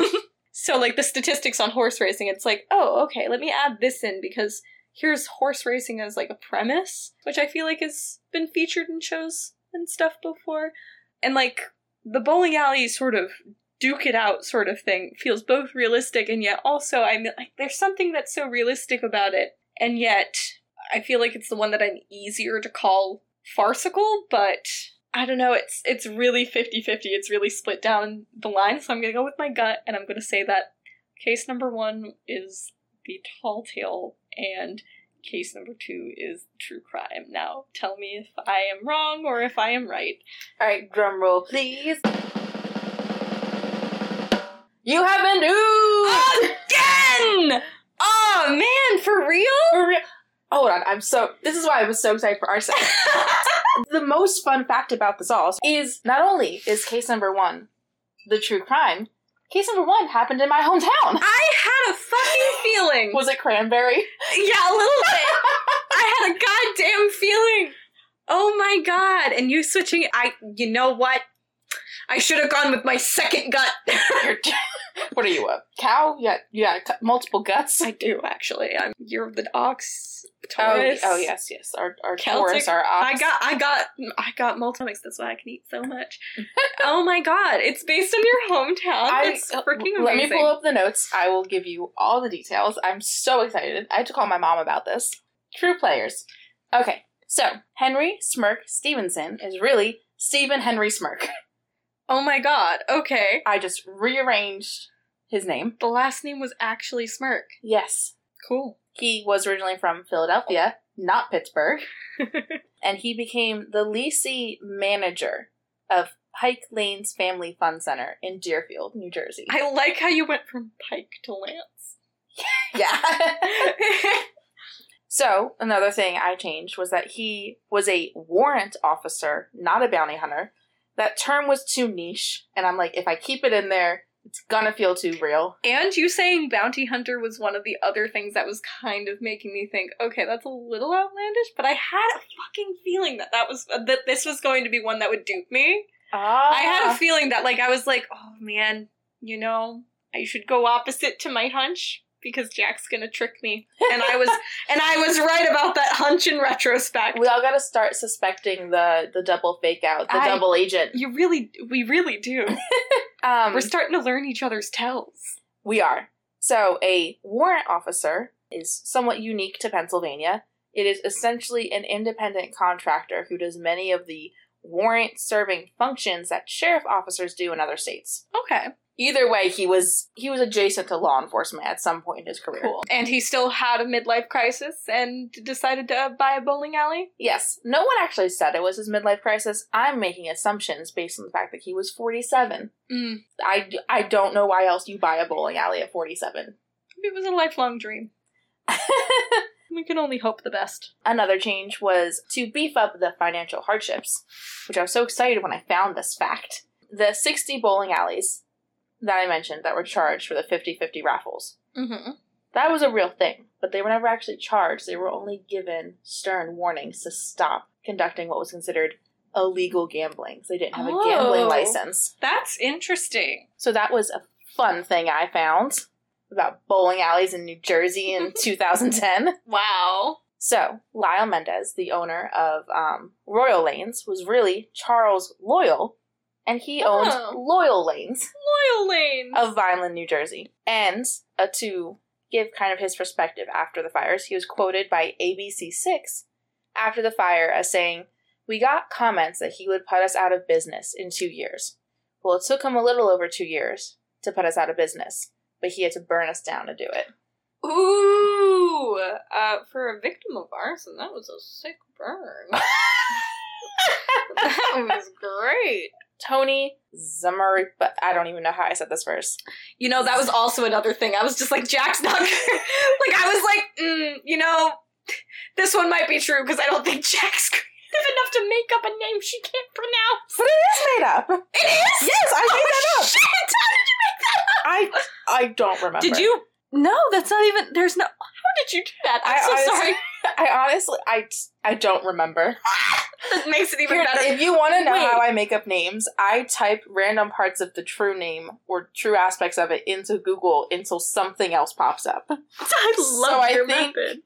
so like the statistics on horse racing, it's like, oh, okay, let me add this in because here's horse racing as like a premise, which I feel like has been featured in shows and stuff before. And like the bowling alley sort of duke it out sort of thing feels both realistic and yet also I mean like there's something that's so realistic about it and yet I feel like it's the one that I'm easier to call farcical, but I don't know, it's it's really 50-50. It's really split down the line, so I'm gonna go with my gut and I'm gonna say that case number one is the tall tale and case number two is true crime. Now tell me if I am wrong or if I am right. All right, drum roll, please. You have been doomed! Again! Oh man, for real? For real. Oh, hold on, I'm so. This is why I was so excited for our segment. the most fun fact about this all is not only is case number one the true crime, case number one happened in my hometown. I had a fucking feeling. Was it Cranberry? Yeah, a little bit. I had a goddamn feeling. Oh my god! And you switching, I. You know what? I should have gone with my second gut. What are you, a cow? You got, you got multiple guts? I do actually. I'm. You're the ox. Oh, Taurus. oh yes, yes. Our, our Celtic. Taurus, our ox. I got, I got, I got multiple. That's why I can eat so much. oh my god! It's based on your hometown. I- It's uh, freaking amazing. Let me pull up the notes. I will give you all the details. I'm so excited. I had to call my mom about this. True players. Okay, so Henry Smirk Stevenson is really Stephen Henry Smirk. Oh my god. Okay. I just rearranged his name. The last name was actually Smirk. Yes, Cool. he was originally from Philadelphia, not Pittsburgh, and he became the leasee manager of Pike Lanes Family Fun Center in Deerfield, New Jersey. I like how you went from Pike to Lance. yeah. So, another thing I changed was that he was a warrant officer, not a bounty hunter. That term was too niche, and I'm like, if I keep it in there, it's gonna feel too real. and you saying bounty hunter was one of the other things that was kind of making me think, okay, that's a little outlandish, but I had a fucking feeling that that was that this was going to be one that would dupe me. Ah. I had a feeling that like I was like, oh man, you know, I should go opposite to my hunch because Jack's gonna trick me, and I was and I was right about that hunch in retrospect. We all gotta start suspecting the the double fake out, the I- double agent. You really, we really do. Um, We're starting to learn each other's tells. We are. So, a warrant officer is somewhat unique to Pennsylvania. It is essentially an independent contractor who does many of the warrant serving functions that sheriff officers do in other states. Okay, Either way, he was he was adjacent to law enforcement at some point in his career. cool. And he still had a midlife crisis and decided to buy a bowling alley. Yes, no one actually said it was his midlife crisis. I'm making assumptions based on the fact that he was 47. Mm. I, I don't know why else you buy a bowling alley at 47. It was a lifelong dream. We can only hope the best. Another change was to beef up the financial hardships, which I was so excited when I found this fact. The 60 bowling alleys that I mentioned that were charged for the 50 50 raffles, Mm-hmm. that was a real thing, but they were never actually charged. They were only given stern warnings to stop conducting what was considered illegal gambling. So they didn't have a gambling Oh. license. That's interesting. So that was a fun thing I found about bowling alleys in New Jersey in 2010. Wow. So, Lyle Mendez, the owner of um, Royal Lanes, was really Charles Loyle, and he owned Oh. Loyle Lanes Loyle Lane. of Vineland, New Jersey. And uh, to give kind of his perspective after the fires, he was quoted by ABC6 after the fire as saying, We got comments that he would put us out of business in two years. Well, it took him a little over two years to put us out of business, but he had to burn us down to do it. Ooh, uh, for a victim of arson, that was a sick burn. that was great. Tony Zamari, but I don't even know how I said this first. You know, that was also another thing. I was just like, Jack's not. like, I was like, mm, you know, this one might be true because I don't think Jack's creative enough to make up a name she can't pronounce. But it is made up. It is. Yes, I made oh, that up. Shit! How did you make that up? I I don't remember. Did you? No, that's not even. There's no. How did you do that? I'm I so honestly- sorry. I honestly, I I don't remember. That makes it even Here, better. if you want to know Wait. how I make up names, I type random parts of the true name or true aspects of it into Google until something else pops up. I love So I your think method.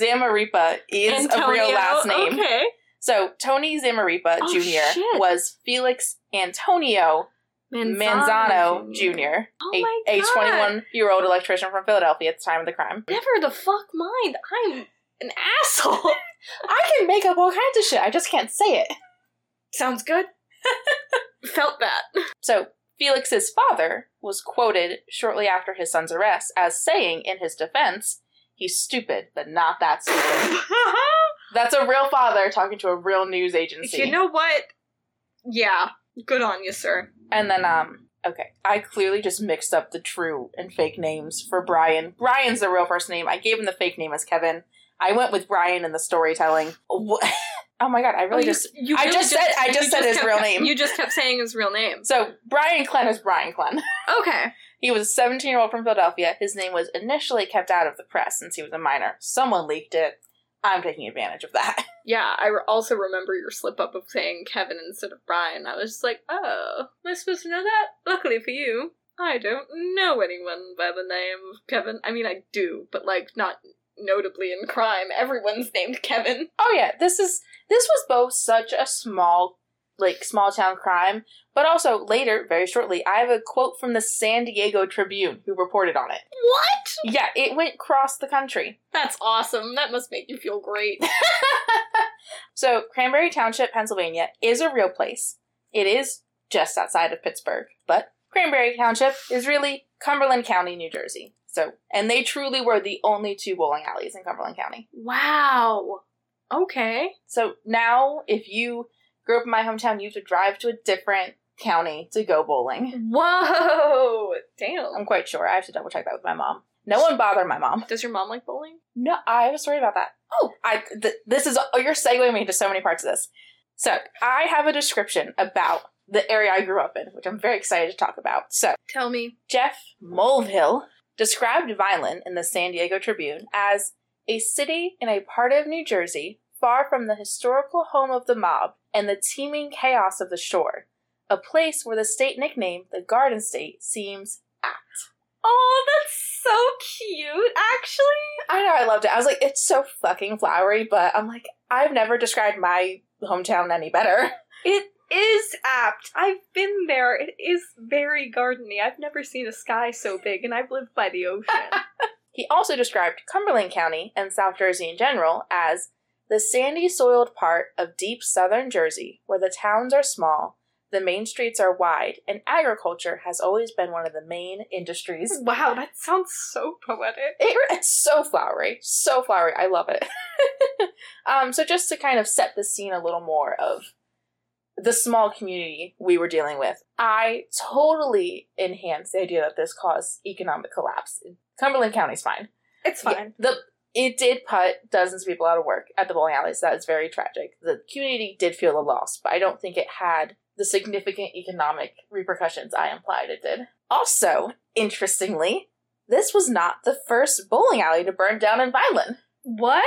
Zamaripa is a real last name. Okay. So Tony Zamaripa Oh, Jr. shit. was Felix Antonio Manzano Jr., Oh a, a 21 year old electrician from Philadelphia at the time of the crime. Never the fuck mind. I'm an asshole. I can make up all kinds of shit. I just can't say it. Sounds good. Felt that. So, Felix's father was quoted shortly after his son's arrest as saying in his defense, he's stupid, but not that stupid. That's a real father talking to a real news agency. you know what? Yeah. Good on you, sir. and then, um, okay, I clearly just mixed up the true and fake names for Brian. Brian's the real first name. I gave him the fake name as Kevin. I went with Brian in the storytelling. Oh my god, I really Oh, you- just. you I really just said- I just said his kept- real name. You just kept saying his real name. So, Brian Glenn is Brian Glenn. Okay. He was a 17 year old from Philadelphia. His name was initially kept out of the press since he was a minor. Someone leaked it. I'm taking advantage of that. Yeah, I also remember your slip up of saying Kevin instead of Brian. I was just like, oh, am I supposed to know that? Luckily for you, I don't know anyone by the name of Kevin. I mean, I do, but like not notably in crime. Everyone's named Kevin. Oh yeah, this is this was both such a small like small town crime, but also later, very shortly, I have a quote from the San Diego Tribune who reported on it. What? Yeah, it went across the country. That's awesome. That must make you feel great. so, Cranberry Township, Pennsylvania is a real place. It is just outside of Pittsburgh, but Cranberry Township is really Cumberland County, New Jersey. So, and they truly were the only two bowling alleys in Cumberland County. wow. Okay. So now, if you grew up in my hometown, you have to drive to a different county to go bowling. Whoa. Damn. I'm quite sure. I have to double check that with my mom. No one bothered my mom. Does your mom like bowling? No, I have a story about that. Oh. I th- this is oh, you're segueing me into so many parts of this. So I have a description about the area I grew up in, which I'm very excited to talk about. So Tell me. Geoff Mulvihill described Vineland in the San Diego Tribune as a city in a part of New Jersey far from the historical home of the mob and the teeming chaos of the shore, a place where the state nickname, the Garden State, seems apt. Oh, that's so cute, actually. I know, I loved it. I was like, it's so fucking flowery, but I'm like, I've never described my hometown any better. It is apt. I've been there. It is very gardeny. I've never seen a sky so big, and I've lived by the ocean. He also described Cumberland County and South Jersey in general as the sandy soiled part of deep southern Jersey where the towns are small, the main streets are wide, and agriculture has always been one of the main industries. wow, that sounds so poetic. It, it's so flowery, so flowery. I love it. um, so just to kind of set the scene a little more of the small community we were dealing with, I totally enhance the idea that this caused economic collapse. Cumberland County's fine. It's fine. Yeah, the it did put dozens of people out of work at the bowling alley, alleys. That is very tragic. The community did feel a loss, but I don't think it had the significant economic repercussions I implied it did. Also, interestingly, this was not the first bowling alley to burn down in Vineland. What?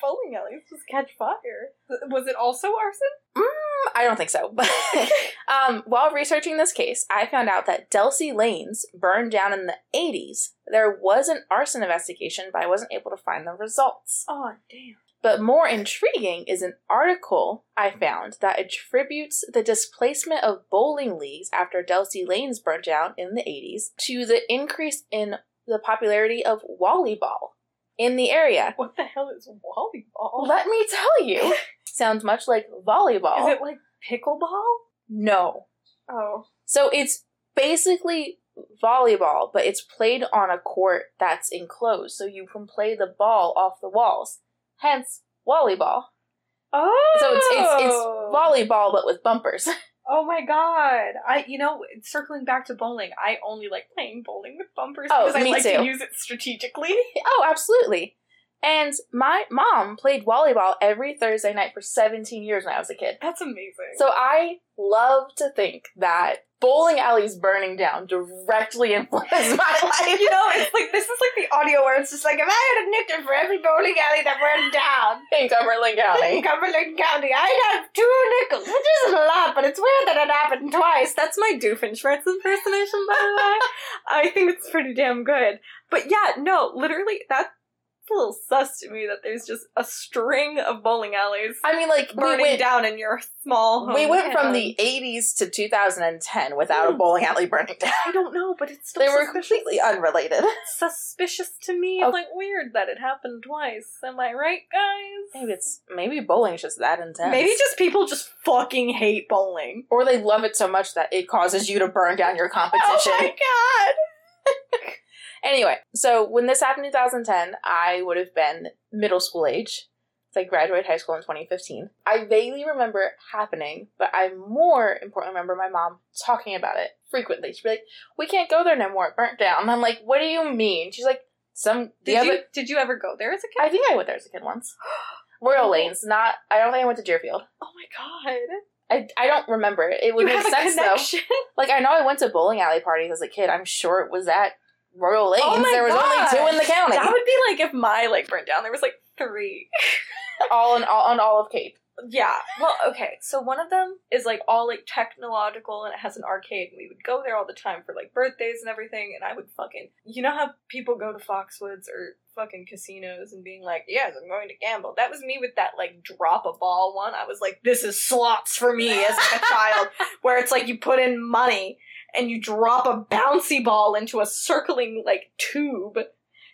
Bowling alleys just catch fire. Was it also arson? Mm, I don't think so. um, while researching this case, I found out that Delsea Lanes burned down in the 80s. There was an arson investigation, but I wasn't able to find the results. Oh, damn. But more intriguing is an article I found that attributes the displacement of bowling leagues after Delsea Lanes burnt down in the 80s to the increase in the popularity of wallyball in the area. What the hell is wallyball? Let me tell you. Sounds much like volleyball. Is it like pickleball? no. Oh. So it's basically volleyball, but it's played on a court that's enclosed, so you can play the ball off the walls. Hence, wallyball. Oh. So it's it's, it's oh. volleyball but with bumpers. Oh my god! I you know circling back to bowling, I only like playing bowling with bumpers Oh, because I like too. to use it strategically. oh, absolutely. And my mom played wallyball every Thursday night for 17 years when I was a kid. That's amazing. So I love to think that bowling alleys burning down directly influenced my life. you know, it's like this is like the audio where it's just like if I had a nickel for every bowling alley that burned down in Cumberland in County. Cumberland County, I'd have two nickels, which isn't a lot, but it's weird that it happened twice. That's my Doofenshmirtz impersonation, by the way. I think it's pretty damn good. But yeah, no, literally, that's a little sus to me that there's just a string of bowling alleys I mean, like, we burning went, down in your small home. we went from the 80s to 2010 without a hmm. bowling alley burning down. I don't know, but it's still They were completely unrelated. suspicious to me. Oh. It's like weird that it happened twice. Am I right, guys? Maybe it's maybe bowling's just that intense. Maybe just people just fucking hate bowling. or they love it so much that it causes you to burn down your oh competition. Oh my god! Anyway, so when this happened in 2010, I would have been middle school age. I graduated high school in 2015. I vaguely remember it happening, but I more importantly remember my mom talking about it frequently. She'd be like, "We can't go there no more. It burnt down." And I'm like, "What do you mean?" She's like, "Some the Did other." you did you ever go there as a kid? I think I went there as a kid once. Royal Lanes, not. I don't think I went to Deerfield. oh my god! I, I don't remember it. It would you make sense though. Like I know I went to bowling alley parties as a kid. I'm sure it was at Royal Lanes. Oh there was gosh. only two in the county. That would be like if my like burnt down. There was like three. all in all on all of Cape. Yeah. Well, okay. So one of them is like all like technological and it has an arcade and we would go there all the time for like birthdays and everything and I would fucking you know how people go to Foxwoods or fucking casinos and being like, Yes, I'm going to gamble. That was me with that like drop a ball one. I was like, This is slots for me as a child where it's like you put in money and you drop a bouncy ball into a circling like tube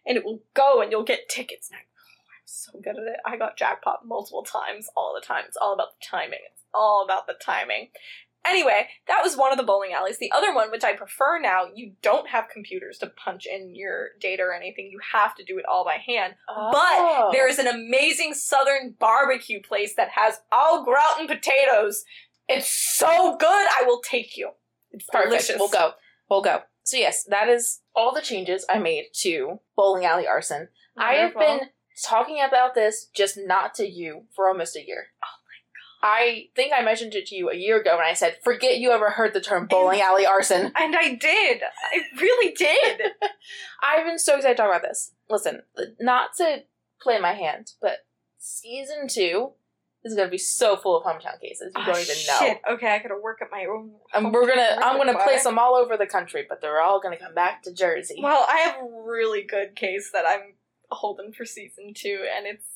and it will go and you'll get tickets. And I oh, so good at it. I got jackpot multiple times, all the time. It's all about the timing. It's all about the timing. Anyway, that was one of the bowling alleys. The other one, which I prefer now, you don't have computers to punch in your data or anything. You have to do it all by hand. Oh. But there is an amazing southern barbecue place that has au gratin potatoes. It's so good. I will take you. It's perfect. delicious. We'll go. We'll go. So yes, that is all the changes I made to bowling alley arson. I have been talking about this just not to you for almost a year. Oh my god. I think I mentioned it to you a year ago when I said, forget you ever heard the term bowling alley arson. And I did. I really did. I've been so excited to talk about this. Listen, not to play my hand, but season two is going to be so full of hometown cases. You Ah, don't even know. shit. Okay, I gotta work at my own. And we're gonna, I'm gonna place them all over the country, but they're all gonna come back to Jersey. Well, I have a really good case that I'm holding for season two, and it's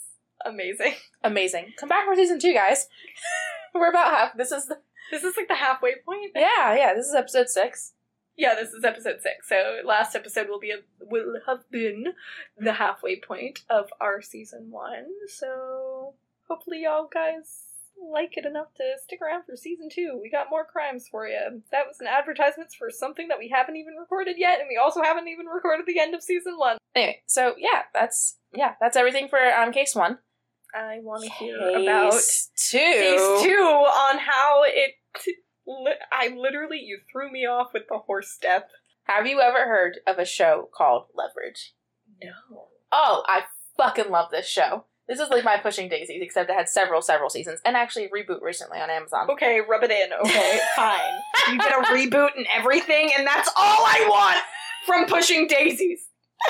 amazing. Amazing. Come back for season two, guys. we're about half. This is the, This is like the halfway point. Yeah, yeah. This is episode six. Yeah, this is episode six. So last episode will be a, will have been the halfway point of our season one. So hopefully y'all guys like it enough to stick around for season two. We got more crimes for you. That was an advertisement for something that we haven't even recorded yet, and we also haven't even recorded the end of season one. Anyway, so yeah, that's yeah, that's everything for um case one. I want to hear about Case two. phase two on how it. Li- I literally, you threw me off with the horse step. Have you ever heard of a show called Leverage? No. Oh, I fucking love this show. This is like my Pushing Daisies, except it had several, several seasons, and actually a reboot recently on Amazon. Okay, rub it in. Okay, fine. You get a reboot and everything, and that's all I want from Pushing Daisies.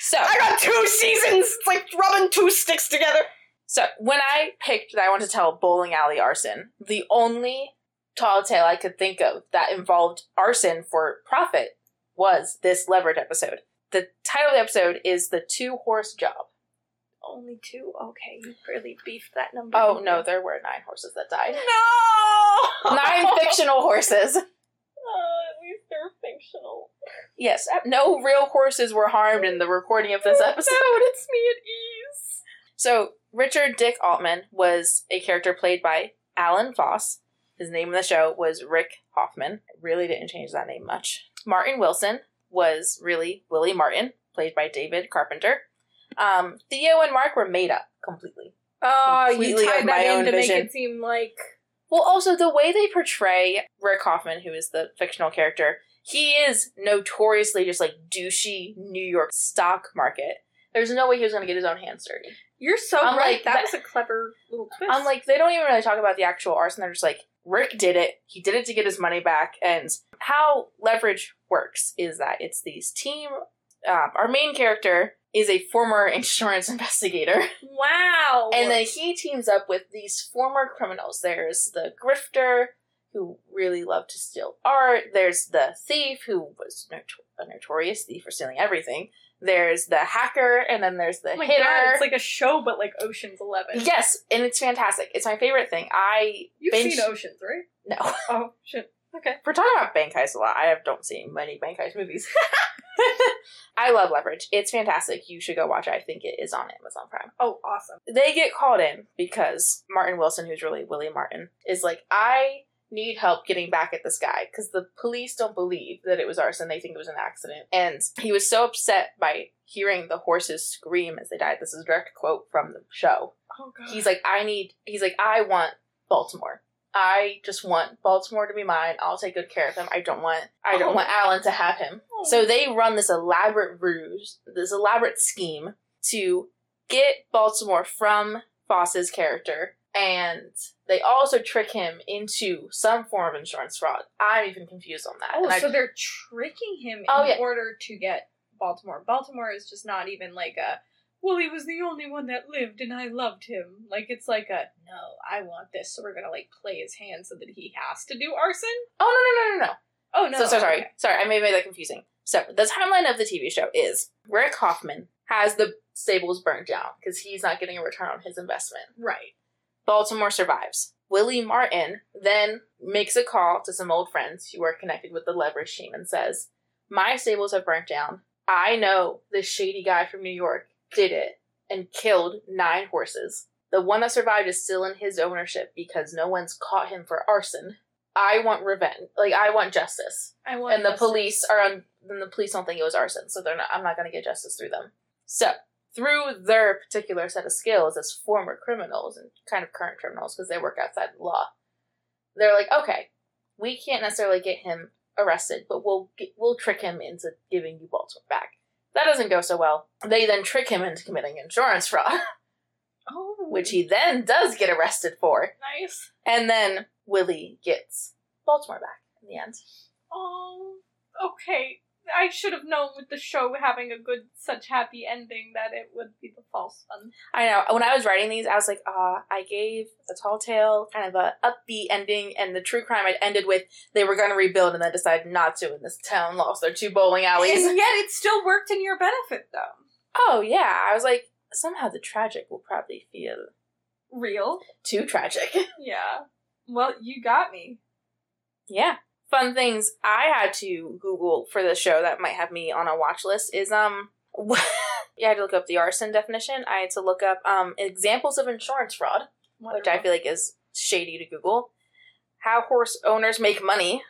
So, I got two seasons. It's like rubbing two sticks together. so when I picked that I wanted to tell bowling alley arson, the only tall tale I could think of that involved arson for profit was this Leverage episode. The title of the episode is "The Two Horse Job." Only two. Okay, you really beefed that number. Oh no, there were nine horses that died. no. Nine fictional horses. Oh, at least they're fictional. Yes, no real horses were harmed in the recording of this episode. That puts me at ease. So, Richard Dick Altman was a character played by Alan Foss. His name in the show was Rick Hoffman. Really didn't change that name much. Martin Wilson was really Willie Martin, played by David Carpenter. Um, Theo and Mark were made up completely. Oh, Completely you tied that in to vision. make it seem like Well, also the way they portray Rick Hoffman, who is the fictional character, he is notoriously just like douchey New York stock market. There's no way he was going to get his own hands dirty. you're so I'm right. like, that, that- was a clever little twist. I'm like, they don't even really talk about the actual arson. They're just like, Rick did it. He did it to get his money back. And how leverage works is that it's these team. Um, our main character is a former insurance investigator, wow. and then he teams up with these former criminals. There's the grifter who really loved to steal art. There's the thief who was a notorious thief for stealing everything. There's the hacker, and then there's the oh my hitter. god, it's like a show, but like Ocean's Eleven. yes, and it's fantastic. It's my favorite thing. I you've binge- seen Oceans, right? no. Oh shit. Okay. We're talking about bank heist a lot. I have, don't see many bank heist movies. I love Leverage. It's fantastic. You should go watch it. I think it is on Amazon Prime. Oh, awesome. They get called in because Martin Wilson, who's really Willie Martin, is like, I need help getting back at this guy because the police don't believe that it was arson. They think it was an accident. And he was so upset by hearing the horses scream as they died. This is a direct quote from the show. Oh god. He's like, I need, he's like, I want Baltimore. I just want Baltimore to be mine. I'll take good care of him. I don't want, I don't Oh. want Alan to have him. Oh. So they run this elaborate ruse, this elaborate scheme to get Baltimore from Foss's character, and they also trick him into some form of insurance fraud. I'm even confused on that. Oh, And I- so they're tricking him oh, in Oh, yeah. order to get Baltimore. Baltimore is just not even like a. Well, he was the only one that lived, and I loved him. Like it's like a no, I want this, so we're gonna like play his hand so that he has to do arson. oh no no no no no! Oh no, so, so sorry. okay. Sorry, I may have made that confusing. So, the timeline of the TV show is Rick Hoffman has the stables burnt down because he's not getting a return on his investment. Right. Baltimore survives. Willie Martin then makes a call to some old friends who are connected with the leverage team and says, My stables have burnt down. I know this shady guy from New York did it and killed nine horses. The one that survived is still in his ownership because no one's caught him for arson. I want revenge. Like, I want justice I want. and the justice. police are on then the police don't think it was arson so they're not i'm not going to get justice through them so through their particular set of skills as former criminals and kind of current criminals because they work outside the law they're like okay we can't necessarily get him arrested but we'll get, we'll trick him into giving you baltimore back that doesn't go so well they then trick him into committing insurance fraud Oh, which he then does get arrested for nice. and then willie gets baltimore back in the end Oh, okay. I should have known with the show having a good, such happy ending that it would be the false one. I know. When I was writing these, I was like, ah, I gave the tall tale kind of a upbeat ending, and the true crime had ended with they were going to rebuild and then decided not to, and this town lost their two bowling alleys. And yet, it still worked in your benefit, though. oh yeah, I was like, somehow the tragic will probably feel Real. too tragic. Yeah. Well, you got me. Yeah. Fun things I had to Google for the show that might have me on a watch list is um yeah, I had to look up the arson definition. I had to look up um examples of insurance fraud, which I feel like is shady to Google. How horse owners make money,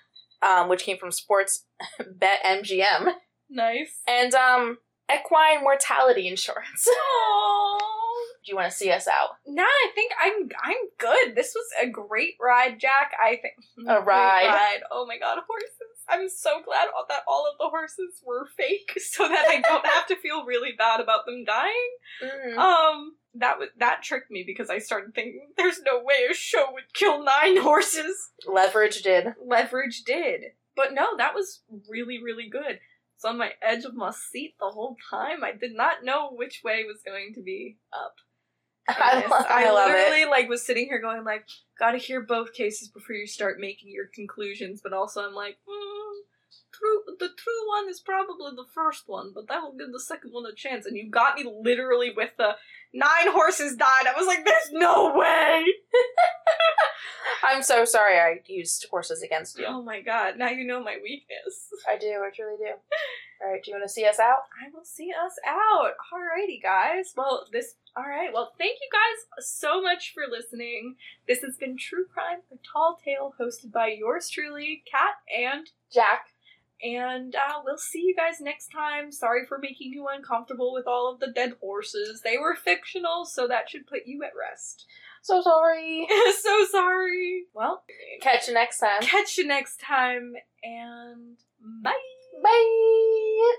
um, which came from Sports Bet MGM, nice. and um equine mortality insurance. Do you want to see us out? Nah, I think I'm I'm good. This was a great ride, Jack. I think A Great ride. Oh my god, horses! I'm so glad all- that all of the horses were fake, so that I don't have to feel really bad about them dying. Mm. Um, that was that tricked me because I started thinking, there's no way a show would kill nine horses. Leverage did. Leverage did, but no, that was really really good. It's on my edge of my seat the whole time. I did not know which way was going to be up. I, Yes, lo- I love it. literally like was sitting here going like, gotta hear both cases before you start making your conclusions. But also I'm like, mm, true. The true one is probably the first one, but that will give the second one a chance. And you got me literally with the nine horses died. I was like, there's no way. I'm so sorry I used horses against you. Oh my god! Now you know my weakness. I do, I truly do. Alright, do you want to see us out? I will see us out. Alrighty, guys. Well, this. All right. Well, thank you guys so much for listening. This has been True Crime: A Tall Tale, hosted by yours truly, Kat and Jack. And uh, we'll see you guys next time. Sorry for making you uncomfortable with all of the dead horses. They were fictional, so that should put you at rest. So sorry. so sorry. Well, Catch you next time. catch you next time, and bye. Bye.